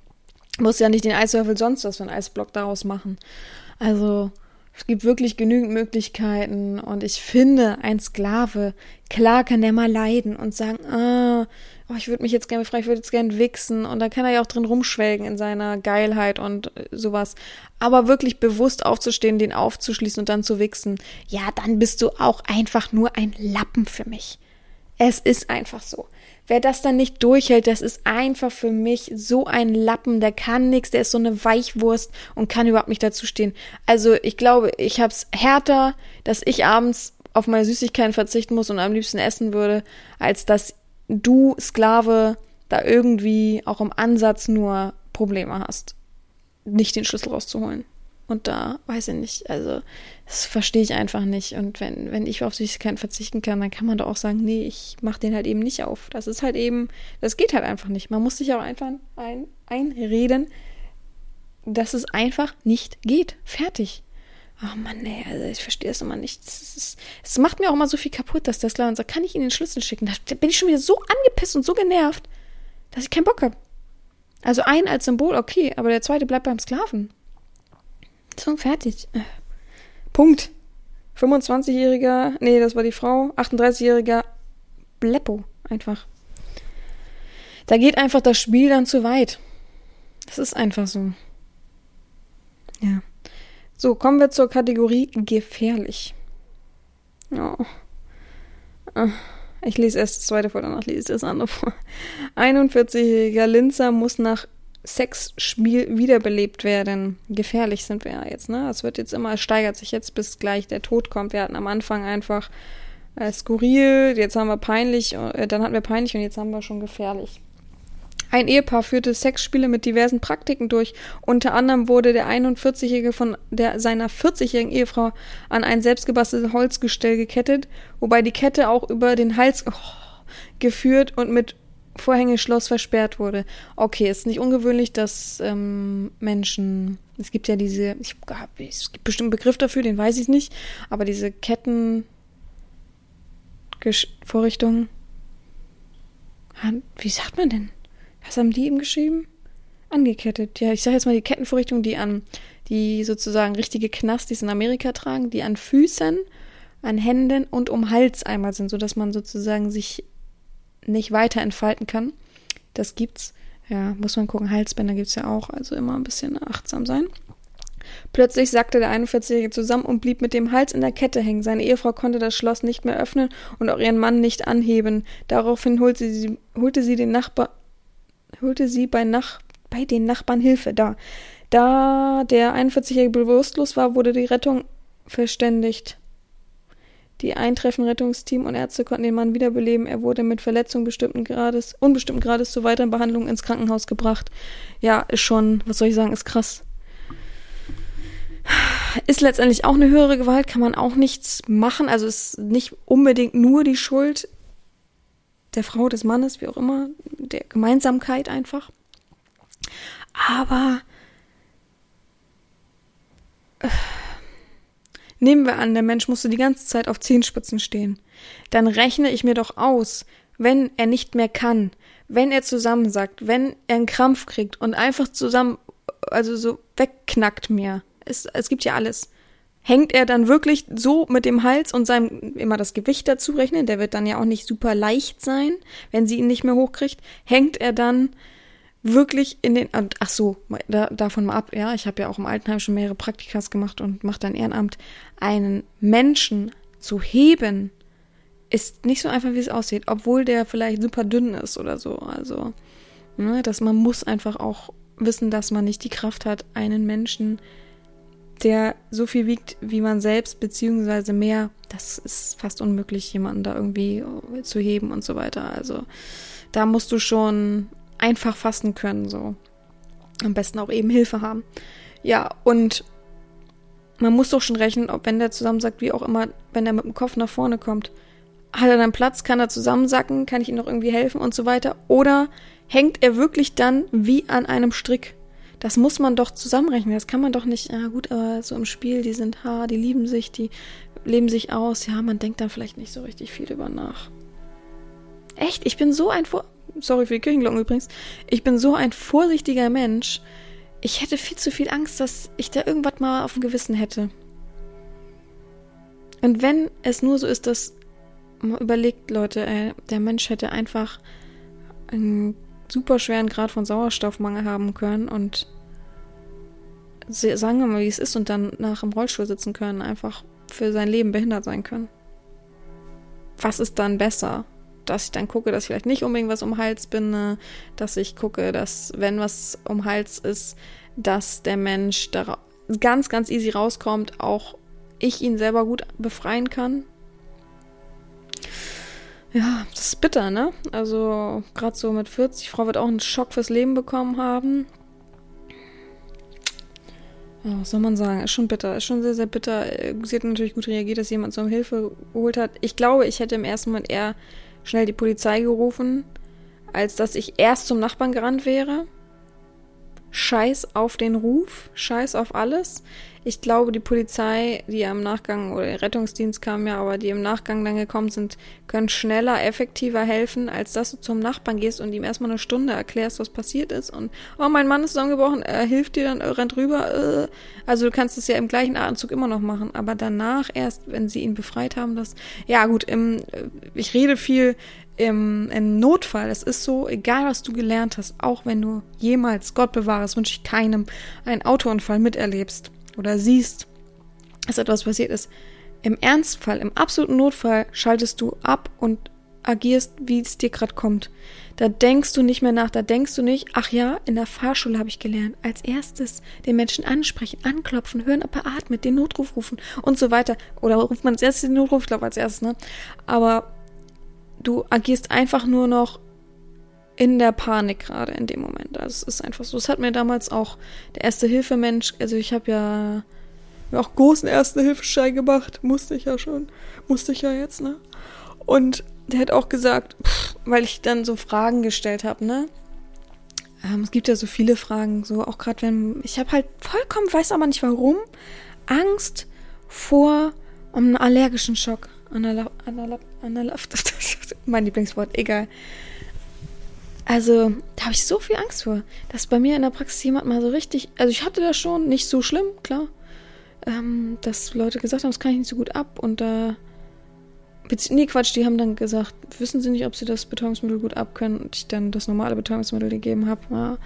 Du musst ja nicht den Eiswürfel sonst was für einen Eisblock daraus machen. Also es gibt wirklich genügend Möglichkeiten und ich finde, ein Sklave, klar kann der mal leiden und sagen, ah, oh, ich würde mich jetzt gerne befreien, ich würde jetzt gerne wichsen und da kann er ja auch drin rumschwelgen in seiner Geilheit und äh, sowas. Aber wirklich bewusst aufzustehen, den aufzuschließen und dann zu wichsen, ja, dann bist du auch einfach nur ein Lappen für mich. Es ist einfach so. Wer das dann nicht durchhält, das ist einfach für mich so ein Lappen, der kann nichts, der ist so eine Weichwurst und kann überhaupt nicht dazu stehen. Also ich glaube, ich hab's härter, dass ich abends auf meine Süßigkeiten verzichten muss und am liebsten essen würde, als dass du Sklave da irgendwie auch im Ansatz nur Probleme hast, nicht den Schlüssel rauszuholen. Und da weiß ich nicht, also das verstehe ich einfach nicht. Und wenn, wenn ich auf Süßigkeiten verzichten kann, dann kann man doch auch sagen, nee, ich mache den halt eben nicht auf. Das ist halt eben, das geht halt einfach nicht. Man muss sich auch einfach ein, einreden, dass es einfach nicht geht. Fertig. Oh Mann, nee, also ich verstehe das immer nicht. Es macht mir auch immer so viel kaputt, dass der Sklaven sagt, kann ich Ihnen den Schlüssel schicken? Da bin ich schon wieder so angepisst und so genervt, dass ich keinen Bock habe. Also ein als Symbol, okay, aber der zweite bleibt beim Sklaven. So, fertig. Äh. Punkt. 25-jähriger, nee, das war die Frau, 38-jähriger Bleppo, einfach. Da geht einfach das Spiel dann zu weit. Das ist einfach so. Ja. So, kommen wir zur Kategorie gefährlich. Oh. Ich lese erst das zweite vor, danach lese ich das andere vor. 41-jähriger Linzer muss nach Sexspiel wiederbelebt werden. Gefährlich sind wir ja jetzt, ne? Es wird jetzt immer, es steigert sich jetzt, bis gleich der Tod kommt. Wir hatten am Anfang einfach äh, skurril, jetzt haben wir peinlich, äh, dann hatten wir peinlich und jetzt haben wir schon gefährlich. Ein Ehepaar führte Sexspiele mit diversen Praktiken durch. Unter anderem wurde der 41-Jährige von der, seiner 40-jährigen Ehefrau an ein selbstgebasteltes Holzgestell gekettet, wobei die Kette auch über den Hals oh, *laughs* geführt und mit Vorhängeschloss versperrt wurde. Okay, ist nicht ungewöhnlich, dass ähm, Menschen, es gibt ja diese, ich, es gibt bestimmt einen Begriff dafür, den weiß ich nicht, aber diese Ketten Vorrichtungen, wie sagt man denn? Was haben die eben geschrieben? Angekettet. Ja, ich sage jetzt mal die Kettenvorrichtungen, die an, die sozusagen richtige Knastis in Amerika tragen, die an Füßen, an Händen und um Hals einmal sind, sodass man sozusagen sich nicht weiter entfalten kann. Das gibt's. Ja, muss man gucken. Halsbänder gibt's ja auch, also immer ein bisschen achtsam sein. Plötzlich sackte der 41-Jährige zusammen und blieb mit dem Hals in der Kette hängen. Seine Ehefrau konnte das Schloss nicht mehr öffnen und auch ihren Mann nicht anheben. Daraufhin holte sie, holte sie den Nachbar, holte sie bei, Nach bei den Nachbarn Hilfe. Da. Da der 41-Jährige bewusstlos war, wurde die Rettung verständigt. Die eintreffenden Rettungsteam und Ärzte konnten den Mann wiederbeleben. Er wurde mit Verletzungen bestimmten Grades, unbestimmten Grades zur weiteren Behandlung ins Krankenhaus gebracht. Ja, ist schon, was soll ich sagen, ist krass. Ist letztendlich auch eine höhere Gewalt, kann man auch nichts machen. Also ist nicht unbedingt nur die Schuld der Frau, des Mannes, wie auch immer, der Gemeinsamkeit einfach. Aber äh, nehmen wir an, der Mensch musste die ganze Zeit auf Zehenspitzen stehen. Dann rechne ich mir doch aus, wenn er nicht mehr kann, wenn er zusammensackt, wenn er einen Krampf kriegt und einfach zusammen, also so wegknackt mir. Es, es gibt ja alles. Hängt er dann wirklich so mit dem Hals und seinem immer das Gewicht dazu rechnen? Der wird dann ja auch nicht super leicht sein, wenn sie ihn nicht mehr hochkriegt. Hängt er dann wirklich in den ach so da, davon mal ab ja ich habe ja auch im Altenheim schon mehrere Praktikas gemacht und mache dann Ehrenamt einen Menschen zu heben ist nicht so einfach wie es aussieht obwohl der vielleicht super dünn ist oder so also ne, dass man muss einfach auch wissen dass man nicht die Kraft hat einen Menschen der so viel wiegt wie man selbst beziehungsweise mehr das ist fast unmöglich jemanden da irgendwie zu heben und so weiter also da musst du schon einfach fassen können, so. Am besten auch eben Hilfe haben. Ja, und man muss doch schon rechnen, ob wenn der zusammen sagt, wie auch immer, wenn er mit dem Kopf nach vorne kommt, hat er dann Platz, kann er zusammensacken, kann ich ihm noch irgendwie helfen und so weiter? Oder hängt er wirklich dann wie an einem Strick? Das muss man doch zusammenrechnen. Das kann man doch nicht, ja gut, aber so im Spiel, die sind haar, die lieben sich, die leben sich aus. Ja, man denkt dann vielleicht nicht so richtig viel über nach. Echt, ich bin so ein Vor sorry für die Kirchenglocken übrigens, ich bin so ein vorsichtiger Mensch. Ich hätte viel zu viel Angst, dass ich da irgendwas mal auf dem Gewissen hätte. Und wenn es nur so ist, dass man überlegt, Leute, ey, der Mensch hätte einfach einen super schweren Grad von Sauerstoffmangel haben können und sagen wir mal, wie es ist und dann nach im Rollstuhl sitzen können, einfach für sein Leben behindert sein können. Was ist dann besser? dass ich dann gucke, dass ich vielleicht nicht unbedingt was um Hals binde, dass ich gucke, dass, wenn was um Hals ist, dass der Mensch da ganz, ganz easy rauskommt, auch ich ihn selber gut befreien kann. Ja, das ist bitter, ne? Also, gerade so mit 40, die Frau wird auch einen Schock fürs Leben bekommen haben. Ja, was soll man sagen? Ist schon bitter. Ist schon sehr, sehr bitter. Sie hat natürlich gut reagiert, dass jemand so um Hilfe geholt hat. Ich glaube, ich hätte im ersten Moment eher schnell die Polizei gerufen, als dass ich erst zum Nachbarn gerannt wäre. Scheiß auf den Ruf, scheiß auf alles. Ich glaube, die Polizei, die ja im Nachgang, oder der Rettungsdienst kam ja, aber die im Nachgang dann gekommen sind, können schneller, effektiver helfen, als dass du zum Nachbarn gehst und ihm erstmal eine Stunde erklärst, was passiert ist. Und, oh, mein Mann ist zusammengebrochen, er hilft dir dann, äh, rennt rüber. Äh. Also du kannst es ja im gleichen Atemzug immer noch machen. Aber danach erst, wenn sie ihn befreit haben, das, ja gut, im, äh, ich rede viel, im, im Notfall, es ist so, egal was du gelernt hast, auch wenn du jemals, Gott bewahre, es wünsche ich keinem, einen Autounfall miterlebst oder siehst, dass etwas passiert ist, im Ernstfall, im absoluten Notfall schaltest du ab und agierst, wie es dir gerade kommt. Da denkst du nicht mehr nach, da denkst du nicht, ach ja, in der Fahrschule habe ich gelernt, als erstes den Menschen ansprechen, anklopfen, hören, ob er atmet, den Notruf rufen und so weiter. Oder ruft man als erstes den Notruf, ich glaube als erstes, ne? Aber du agierst einfach nur noch in der Panik gerade in dem Moment. Also es ist einfach so. Es hat mir damals auch der Erste-Hilfe-Mensch, also ich habe ja auch großen Erste-Hilfe-Schein gemacht, musste ich ja schon, musste ich ja jetzt, ne? Und der hat auch gesagt, pff, weil ich dann so Fragen gestellt habe, ne? Ähm, es gibt ja so viele Fragen, so auch gerade wenn ich habe halt vollkommen, weiß aber nicht warum, Angst vor einem allergischen Schock. Analab, *laughs* mein Lieblingswort, egal. Also, da habe ich so viel Angst vor, dass bei mir in der Praxis jemand mal so richtig, also ich hatte das schon, nicht so schlimm, klar, ähm, dass Leute gesagt haben, das kann ich nicht so gut ab und da, nee, Quatsch, die haben dann gesagt, wissen sie nicht, ob sie das Betäubungsmittel gut abkönnen und ich dann das normale Betäubungsmittel gegeben habe, ja,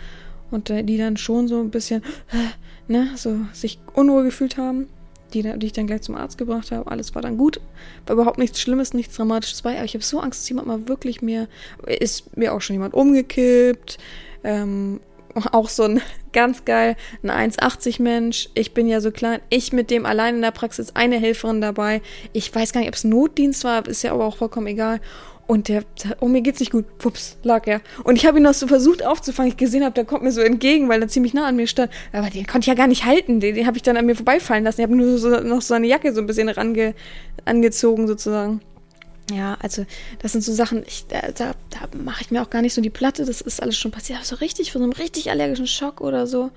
und äh, die dann schon so ein bisschen, äh, ne, so sich unwohl gefühlt haben. Die, die ich dann gleich zum Arzt gebracht habe. Alles war dann gut. War überhaupt nichts Schlimmes, nichts Dramatisches bei. Aber ich habe so Angst, dass jemand mal wirklich mir. Ist mir auch schon jemand umgekippt. Ähm, auch so ein *laughs* ganz geil, ein 1,80 Mensch. Ich bin ja so klein. Ich mit dem allein in der Praxis, eine Helferin dabei. Ich weiß gar nicht, ob es Notdienst war, ist ja aber auch vollkommen egal. Und der, oh, mir geht's nicht gut. Pups, lag er. Und ich habe ihn noch so versucht aufzufangen. Ich gesehen habe, der kommt mir so entgegen, weil er ziemlich nah an mir stand. Aber den konnte ich ja gar nicht halten. Den, den habe ich dann an mir vorbeifallen lassen. Ich habe nur so, noch so seine Jacke so ein bisschen range, angezogen sozusagen. Ja, also das sind so Sachen, ich, da, da, da mache ich mir auch gar nicht so die Platte. Das ist alles schon passiert. Aber so richtig, von so einem richtig allergischen Schock oder so.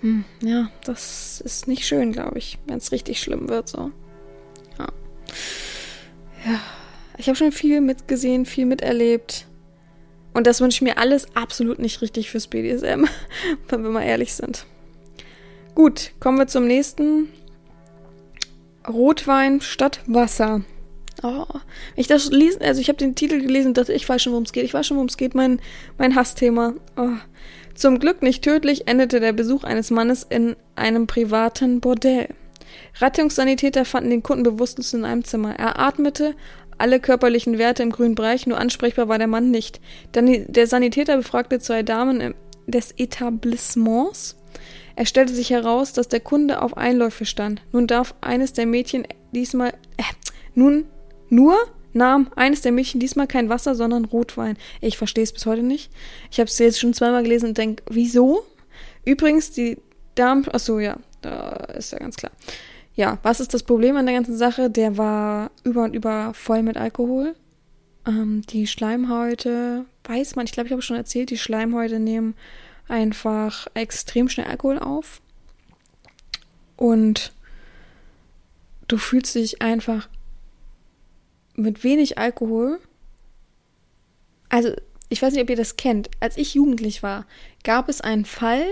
Hm, ja, das ist nicht schön, glaube ich, wenn es richtig schlimm wird. So. Ja. Ja. Ich habe schon viel mitgesehen, viel miterlebt. Und das wünsche ich mir alles absolut nicht richtig fürs BDSM, *laughs* wenn wir mal ehrlich sind. Gut, kommen wir zum nächsten. Rotwein statt Wasser. Oh, ich das lesen, also ich habe den Titel gelesen und dachte, ich weiß schon, worum es geht. Ich weiß schon, worum es geht, mein, mein Hassthema. Oh. Zum Glück nicht tödlich endete der Besuch eines Mannes in einem privaten Bordell. Rettungssanitäter fanden den Kunden bewusstlos in einem Zimmer. Er atmete, alle körperlichen Werte im grünen Bereich, nur ansprechbar war der Mann nicht. Dann der Sanitäter befragte zwei Damen des Etablissements. Er stellte sich heraus, dass der Kunde auf Einläufe stand. Nun darf eines der Mädchen diesmal, äh, nun, nur nahm eines der Mädchen diesmal kein Wasser, sondern Rotwein. Ich verstehe es bis heute nicht. Ich habe es jetzt schon zweimal gelesen und denke, wieso? Übrigens, die Damen, ach so, ja, da ist ja ganz klar. Ja, was ist das Problem an der ganzen Sache? Der war über und über voll mit Alkohol. Ähm, die Schleimhäute, weiß man, ich glaube, ich habe schon erzählt, die Schleimhäute nehmen einfach extrem schnell Alkohol auf. Und du fühlst dich einfach mit wenig Alkohol. Also, ich weiß nicht, ob ihr das kennt. Als ich jugendlich war, gab es einen Fall,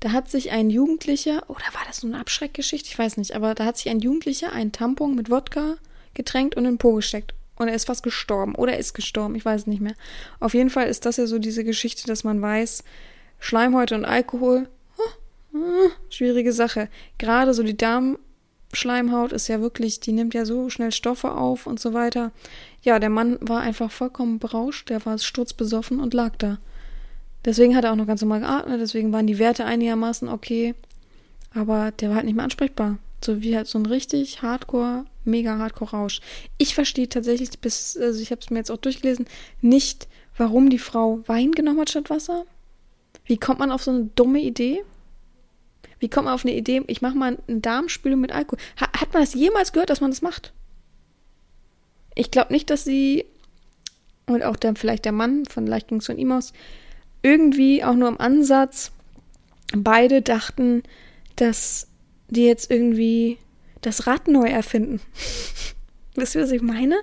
da hat sich ein Jugendlicher, oder war das nur eine Abschreckgeschichte? Ich weiß nicht, aber da hat sich ein Jugendlicher einen Tampon mit Wodka getränkt und in den Po gesteckt. Und er ist fast gestorben. Oder ist gestorben, ich weiß es nicht mehr. Auf jeden Fall ist das ja so diese Geschichte, dass man weiß, Schleimhäute und Alkohol, oh, oh, schwierige Sache. Gerade so die Darmschleimhaut ist ja wirklich, die nimmt ja so schnell Stoffe auf und so weiter. Ja, der Mann war einfach vollkommen berauscht, der war sturzbesoffen und lag da. Deswegen hat er auch noch ganz normal geatmet, deswegen waren die Werte einigermaßen okay. Aber der war halt nicht mehr ansprechbar. So wie halt so ein richtig Hardcore, mega Hardcore-Rausch. Ich verstehe tatsächlich bis, also ich habe es mir jetzt auch durchgelesen, nicht, warum die Frau Wein genommen hat statt Wasser. Wie kommt man auf so eine dumme Idee? Wie kommt man auf eine Idee, ich mache mal eine Darmspülung mit Alkohol? Ha hat man das jemals gehört, dass man das macht? Ich glaube nicht, dass sie, und auch dann vielleicht der Mann, von vielleicht ging es von ihm aus, irgendwie auch nur im Ansatz beide dachten, dass die jetzt irgendwie das Rad neu erfinden. *laughs* Wisst ihr, was ich meine?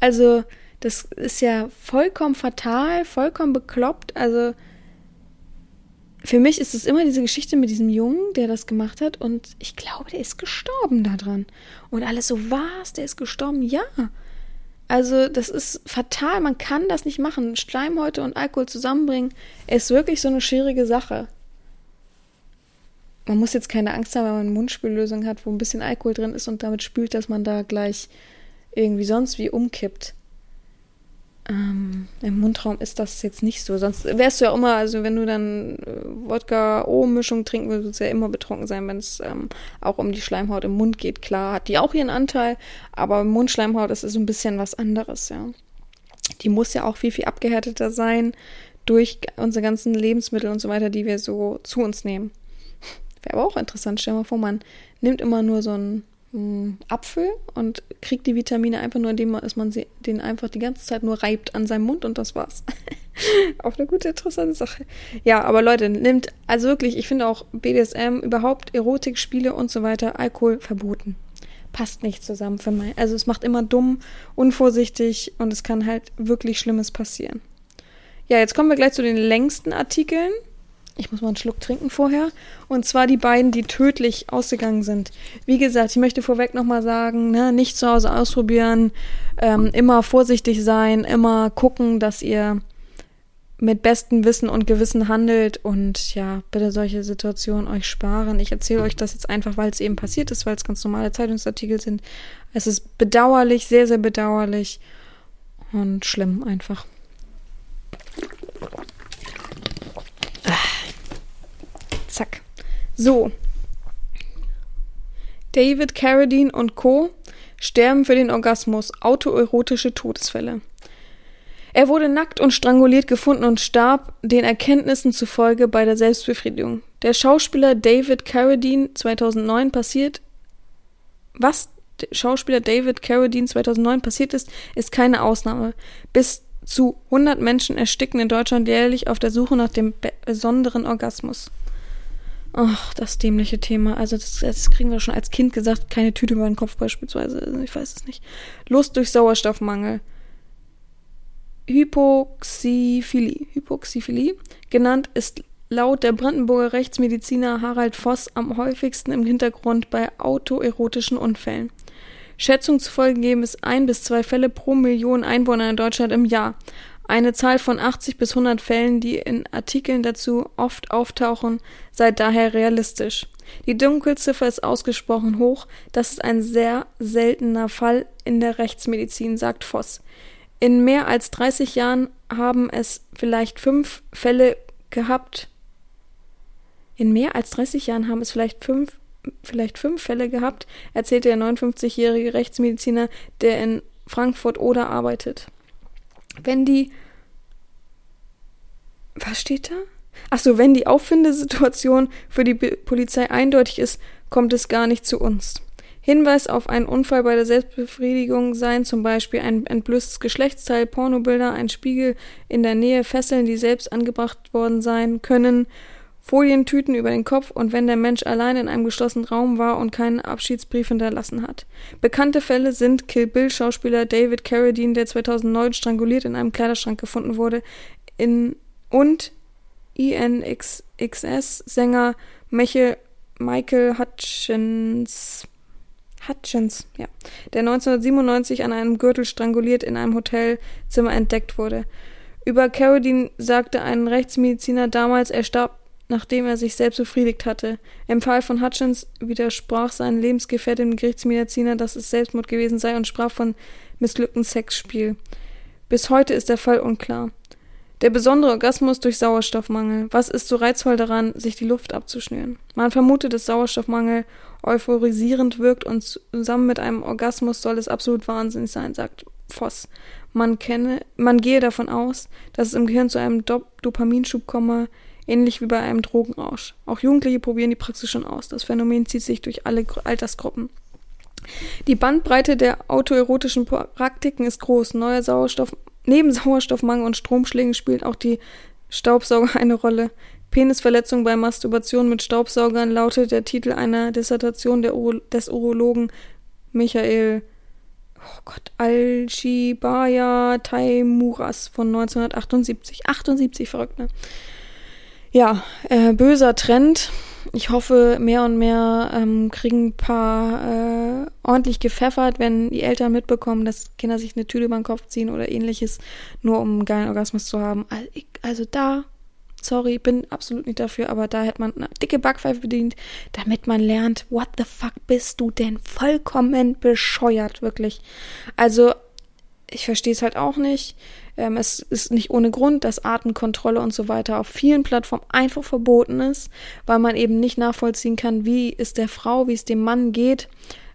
Also, das ist ja vollkommen fatal, vollkommen bekloppt. Also, für mich ist es immer diese Geschichte mit diesem Jungen, der das gemacht hat. Und ich glaube, der ist gestorben daran. Und alles so, was? Der ist gestorben? Ja. Also das ist fatal, man kann das nicht machen. Schleimhäute und Alkohol zusammenbringen ist wirklich so eine schwierige Sache. Man muss jetzt keine Angst haben, wenn man eine Mundspüllösung hat, wo ein bisschen Alkohol drin ist und damit spült, dass man da gleich irgendwie sonst wie umkippt. Ähm, Im Mundraum ist das jetzt nicht so. Sonst wärst du ja immer, also wenn du dann äh, Wodka-O-Mischung trinken würdest, würdest du ja immer betrunken sein, wenn es ähm, auch um die Schleimhaut im Mund geht. Klar, hat die auch ihren Anteil, aber Mundschleimhaut ist so ein bisschen was anderes, ja. Die muss ja auch viel, viel abgehärteter sein durch unsere ganzen Lebensmittel und so weiter, die wir so zu uns nehmen. Wäre aber auch interessant. Stell dir mal vor, man nimmt immer nur so ein Apfel und kriegt die Vitamine einfach nur, indem man, man den einfach die ganze Zeit nur reibt an seinem Mund und das war's. *laughs* auch eine gute, interessante Sache. Ja, aber Leute, nimmt, also wirklich, ich finde auch BDSM, überhaupt Erotik, Spiele und so weiter, Alkohol verboten. Passt nicht zusammen für mich. Also es macht immer dumm, unvorsichtig und es kann halt wirklich Schlimmes passieren. Ja, jetzt kommen wir gleich zu den längsten Artikeln. Ich muss mal einen Schluck trinken vorher. Und zwar die beiden, die tödlich ausgegangen sind. Wie gesagt, ich möchte vorweg nochmal sagen, ne, nicht zu Hause ausprobieren, ähm, immer vorsichtig sein, immer gucken, dass ihr mit bestem Wissen und Gewissen handelt und ja, bitte solche Situationen euch sparen. Ich erzähle euch das jetzt einfach, weil es eben passiert ist, weil es ganz normale Zeitungsartikel sind. Es ist bedauerlich, sehr, sehr bedauerlich und schlimm einfach. Ah. Zack. So. David Carradine und Co. sterben für den Orgasmus. Autoerotische Todesfälle. Er wurde nackt und stranguliert gefunden und starb den Erkenntnissen zufolge bei der Selbstbefriedigung. Der Schauspieler David Carradine 2009 passiert. Was Schauspieler David Carradine 2009 passiert ist, ist keine Ausnahme. Bis zu 100 Menschen ersticken in Deutschland jährlich auf der Suche nach dem besonderen Orgasmus. Ach, das dämliche Thema. Also das, das, kriegen wir schon als Kind gesagt. Keine Tüte über den Kopf beispielsweise. Ich weiß es nicht. Lust durch Sauerstoffmangel. Hypoxiphilie, Hypoxiphilie genannt, ist laut der Brandenburger Rechtsmediziner Harald Voss am häufigsten im Hintergrund bei autoerotischen Unfällen. Schätzungen zufolge geben es ein bis zwei Fälle pro Million Einwohner in Deutschland im Jahr. Eine Zahl von 80 bis 100 Fällen, die in Artikeln dazu oft auftauchen, sei daher realistisch. Die Dunkelziffer ist ausgesprochen hoch, das ist ein sehr seltener Fall in der Rechtsmedizin, sagt Voss. In mehr als 30 Jahren haben es vielleicht fünf Fälle gehabt. In mehr als 30 Jahren haben es vielleicht fünf, vielleicht fünf Fälle gehabt, erzählte der 59-jährige Rechtsmediziner, der in Frankfurt oder arbeitet. Wenn die was steht da? Achso, wenn die Auffindesituation für die Polizei eindeutig ist, kommt es gar nicht zu uns. Hinweis auf einen Unfall bei der Selbstbefriedigung seien zum Beispiel ein entblößtes Geschlechtsteil, Pornobilder, ein Spiegel in der Nähe, Fesseln, die selbst angebracht worden sein können, Folientüten über den Kopf und wenn der Mensch allein in einem geschlossenen Raum war und keinen Abschiedsbrief hinterlassen hat. Bekannte Fälle sind Kill Bill Schauspieler David Carradine, der 2009 stranguliert in einem Kleiderschrank gefunden wurde, in und INXS Sänger Michael Hutchins Hutchins, ja, der 1997 an einem Gürtel stranguliert in einem Hotelzimmer entdeckt wurde. Über Carradine sagte ein Rechtsmediziner damals, er starb, nachdem er sich selbst befriedigt hatte. Im Fall von Hutchins widersprach sein Lebensgefährtin dem Gerichtsmediziner, dass es Selbstmord gewesen sei und sprach von missglückten Sexspiel. Bis heute ist der Fall unklar. Der besondere Orgasmus durch Sauerstoffmangel. Was ist so reizvoll daran, sich die Luft abzuschnüren? Man vermutet, dass Sauerstoffmangel euphorisierend wirkt und zusammen mit einem Orgasmus soll es absolut wahnsinnig sein, sagt Voss. Man kenne, man gehe davon aus, dass es im Gehirn zu einem Dop Dopaminschub komme, ähnlich wie bei einem Drogenrausch. Auch Jugendliche probieren die Praxis schon aus. Das Phänomen zieht sich durch alle Altersgruppen. Die Bandbreite der autoerotischen Praktiken ist groß. Neuer Sauerstoff Neben Sauerstoffmangel und Stromschlägen spielt auch die Staubsauger *laughs* eine Rolle. Penisverletzung bei Masturbation mit Staubsaugern lautet der Titel einer Dissertation Uro des Urologen Michael oh Gott, Al-Shibaya Taimuras von 1978. 78, verrückt, ne? Ja, äh, böser Trend ich hoffe, mehr und mehr ähm, kriegen ein paar äh, ordentlich gepfeffert, wenn die Eltern mitbekommen, dass Kinder sich eine Tüte über den Kopf ziehen oder ähnliches, nur um einen geilen Orgasmus zu haben. Also, ich, also da, sorry, bin absolut nicht dafür, aber da hätte man eine dicke Backpfeife bedient, damit man lernt, what the fuck bist du denn? Vollkommen bescheuert, wirklich. Also, ich verstehe es halt auch nicht. Ähm, es ist nicht ohne Grund, dass Artenkontrolle und so weiter auf vielen Plattformen einfach verboten ist, weil man eben nicht nachvollziehen kann, wie es der Frau, wie es dem Mann geht,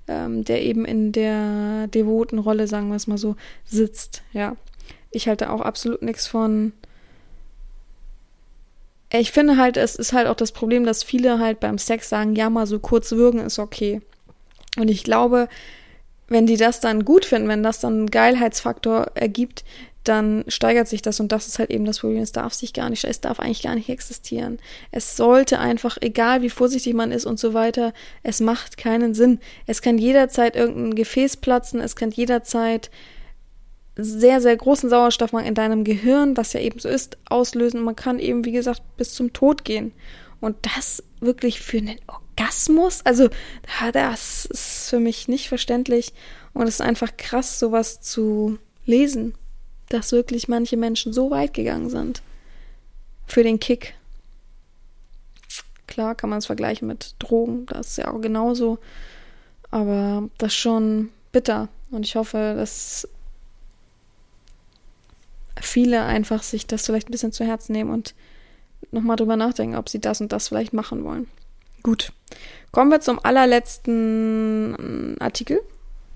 ähm, der eben in der devoten Rolle, sagen wir es mal so, sitzt. Ja, ich halte auch absolut nichts von. Ich finde halt, es ist halt auch das Problem, dass viele halt beim Sex sagen, ja, mal so kurz würgen ist okay. Und ich glaube, wenn die das dann gut finden, wenn das dann einen Geilheitsfaktor ergibt, dann steigert sich das und das ist halt eben das Problem. Es darf sich gar nicht, es darf eigentlich gar nicht existieren. Es sollte einfach, egal wie vorsichtig man ist und so weiter, es macht keinen Sinn. Es kann jederzeit irgendein Gefäß platzen, es kann jederzeit sehr, sehr großen Sauerstoffmangel in deinem Gehirn, was ja eben so ist, auslösen. Man kann eben, wie gesagt, bis zum Tod gehen. Und das wirklich für einen Orgasmus? Also, das ist für mich nicht verständlich. Und es ist einfach krass, sowas zu lesen dass wirklich manche Menschen so weit gegangen sind. für den Kick. Klar kann man es vergleichen mit Drogen, das ist ja auch genauso. Aber das ist schon bitter. Und ich hoffe, dass viele einfach sich das vielleicht ein bisschen zu Herzen nehmen und nochmal drüber nachdenken, ob sie das und das vielleicht machen wollen. Gut. Kommen wir zum allerletzten Artikel.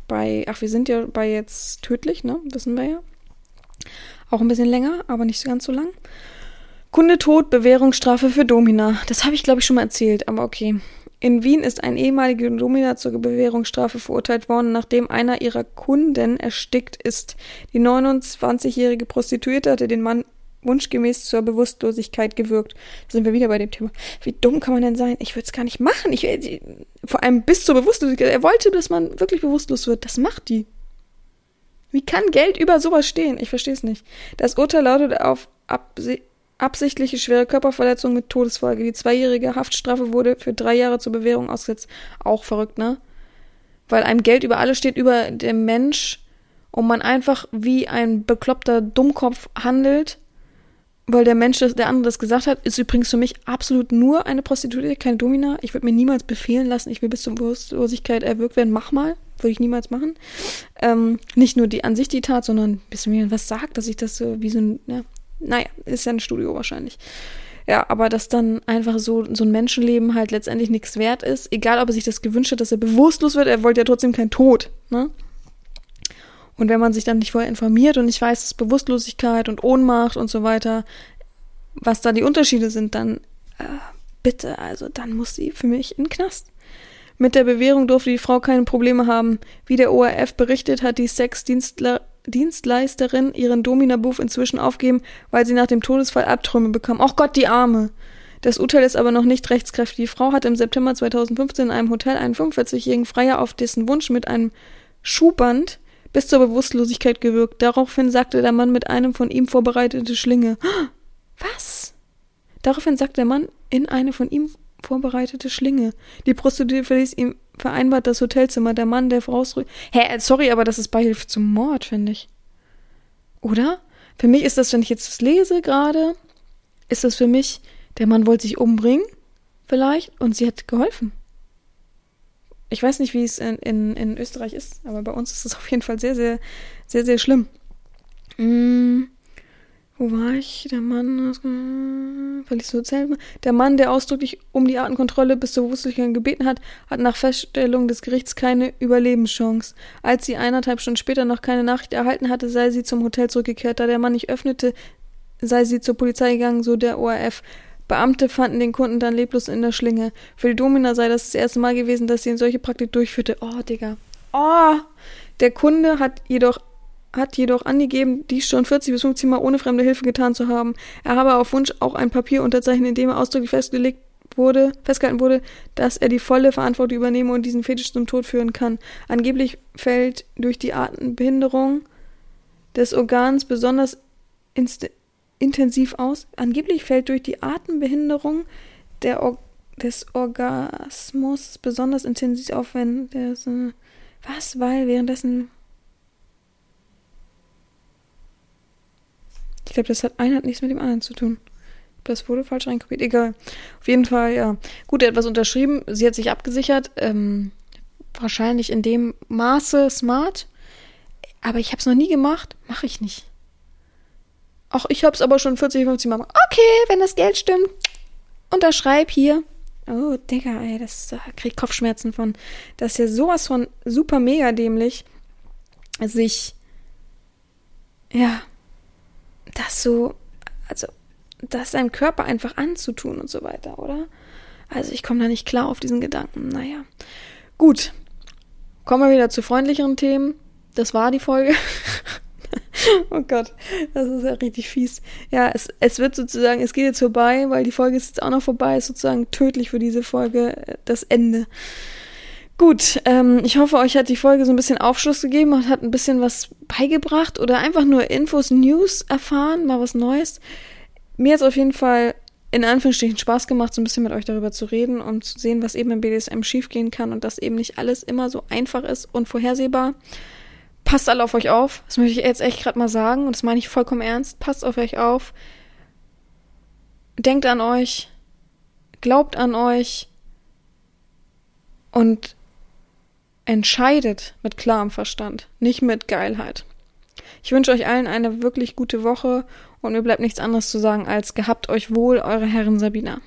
Bei, ach, wir sind ja bei jetzt tödlich, ne? Wissen wir ja. Auch ein bisschen länger, aber nicht ganz so lang. Kunde tot, Bewährungsstrafe für Domina. Das habe ich, glaube ich, schon mal erzählt, aber okay. In Wien ist ein ehemaliger Domina zur Bewährungsstrafe verurteilt worden, nachdem einer ihrer Kunden erstickt ist. Die 29-jährige Prostituierte hatte den Mann wunschgemäß zur Bewusstlosigkeit gewirkt. Da sind wir wieder bei dem Thema. Wie dumm kann man denn sein? Ich würde es gar nicht machen. Ich, vor allem bis zur Bewusstlosigkeit. Er wollte, dass man wirklich bewusstlos wird. Das macht die. Wie kann Geld über sowas stehen? Ich verstehe es nicht. Das Urteil lautet auf Absicht absichtliche schwere Körperverletzung mit Todesfolge. Die zweijährige Haftstrafe wurde für drei Jahre zur Bewährung ausgesetzt. Auch verrückt, ne? Weil einem Geld über alles steht, über dem Mensch und man einfach wie ein bekloppter Dummkopf handelt, weil der Mensch, der andere das gesagt hat, ist übrigens für mich absolut nur eine Prostituierte, keine Domina. Ich würde mir niemals befehlen lassen, ich will bis zur Bewusstlosigkeit erwürgt werden. Mach mal. Würde ich niemals machen. Ähm, nicht nur die an sich die Tat, sondern bis mir was sagt, dass ich das so wie so ein, ja, naja, ist ja ein Studio wahrscheinlich. Ja, aber dass dann einfach so, so ein Menschenleben halt letztendlich nichts wert ist, egal ob er sich das gewünscht hat, dass er bewusstlos wird, er wollte ja trotzdem keinen Tod, ne? Und wenn man sich dann nicht vorher informiert und nicht weiß, dass Bewusstlosigkeit und Ohnmacht und so weiter, was da die Unterschiede sind, dann äh, bitte, also dann muss sie für mich in den Knast. Mit der Bewährung durfte die Frau keine Probleme haben. Wie der ORF berichtet, hat die Sexdienstler Dienstleisterin ihren Domina-Buff inzwischen aufgeben, weil sie nach dem Todesfall Abträume bekam. Och Gott, die Arme! Das Urteil ist aber noch nicht rechtskräftig. Die Frau hat im September 2015 in einem Hotel einen 45-jährigen Freier auf dessen Wunsch mit einem Schuhband bis zur Bewusstlosigkeit gewirkt. Daraufhin sagte der Mann mit einem von ihm vorbereitete Schlinge. Was? Daraufhin sagte der Mann in eine von ihm vorbereitete Schlinge. Die Prostituierte verließ ihm vereinbart das Hotelzimmer. Der Mann, der rausrückt. Hä, sorry, aber das ist Beihilfe zum Mord, finde ich. Oder? Für mich ist das, wenn ich jetzt das lese gerade, ist das für mich, der Mann wollte sich umbringen, vielleicht, und sie hat geholfen. Ich weiß nicht, wie es in, in, in Österreich ist, aber bei uns ist es auf jeden Fall sehr, sehr, sehr, sehr schlimm. Mmh. Wo war ich? Der Mann, verließ Hotel. Der Mann, der ausdrücklich um die Artenkontrolle bis zur Bewusstlosigkeit gebeten hat, hat nach Feststellung des Gerichts keine Überlebenschance. Als sie eineinhalb Stunden später noch keine Nachricht erhalten hatte, sei sie zum Hotel zurückgekehrt. Da der Mann nicht öffnete, sei sie zur Polizei gegangen, so der ORF. Beamte fanden den Kunden dann leblos in der Schlinge. Für die Domina sei das das erste Mal gewesen, dass sie eine solche Praktik durchführte. Oh, Digga. Oh! Der Kunde hat jedoch hat jedoch angegeben, dies schon 40 bis 50 Mal ohne fremde Hilfe getan zu haben. Er habe auf Wunsch auch ein Papier unterzeichnet, in dem er ausdrücklich festgelegt wurde, festgehalten wurde, dass er die volle Verantwortung übernehme und diesen Fetisch zum Tod führen kann. Angeblich fällt durch die Atembehinderung des Organs besonders intensiv aus. Angeblich fällt durch die Atembehinderung der Or des Orgasmus besonders intensiv auf, wenn der so, was, weil währenddessen Ich glaube, das hat einer hat nichts mit dem anderen zu tun. Das wurde falsch reinkopiert. Egal. Auf jeden Fall, ja. Gut, er hat was unterschrieben. Sie hat sich abgesichert. Ähm, wahrscheinlich in dem Maße smart. Aber ich habe es noch nie gemacht. Mache ich nicht. Ach, ich habe es aber schon 40, 50 Mal gemacht. Okay, wenn das Geld stimmt. Unterschreib hier. Oh, Digga, ey, das da krieg Kopfschmerzen von. Das ist ja sowas von super mega dämlich. Sich. Ja, das so, also das seinem Körper einfach anzutun und so weiter, oder? Also ich komme da nicht klar auf diesen Gedanken. Naja. Gut. Kommen wir wieder zu freundlicheren Themen. Das war die Folge. *laughs* oh Gott, das ist ja richtig fies. Ja, es, es wird sozusagen, es geht jetzt vorbei, weil die Folge ist jetzt auch noch vorbei, ist sozusagen tödlich für diese Folge äh, das Ende. Gut, ähm, ich hoffe, euch hat die Folge so ein bisschen Aufschluss gegeben und hat ein bisschen was beigebracht oder einfach nur Infos, News erfahren, mal was Neues. Mir hat es auf jeden Fall in Anführungsstrichen Spaß gemacht, so ein bisschen mit euch darüber zu reden und zu sehen, was eben im BDSM schiefgehen kann und dass eben nicht alles immer so einfach ist und vorhersehbar. Passt alle auf euch auf. Das möchte ich jetzt echt gerade mal sagen und das meine ich vollkommen ernst. Passt auf euch auf. denkt an euch, glaubt an euch und entscheidet mit klarem Verstand, nicht mit Geilheit. Ich wünsche euch allen eine wirklich gute Woche und mir bleibt nichts anderes zu sagen als gehabt euch wohl, eure Herren Sabina.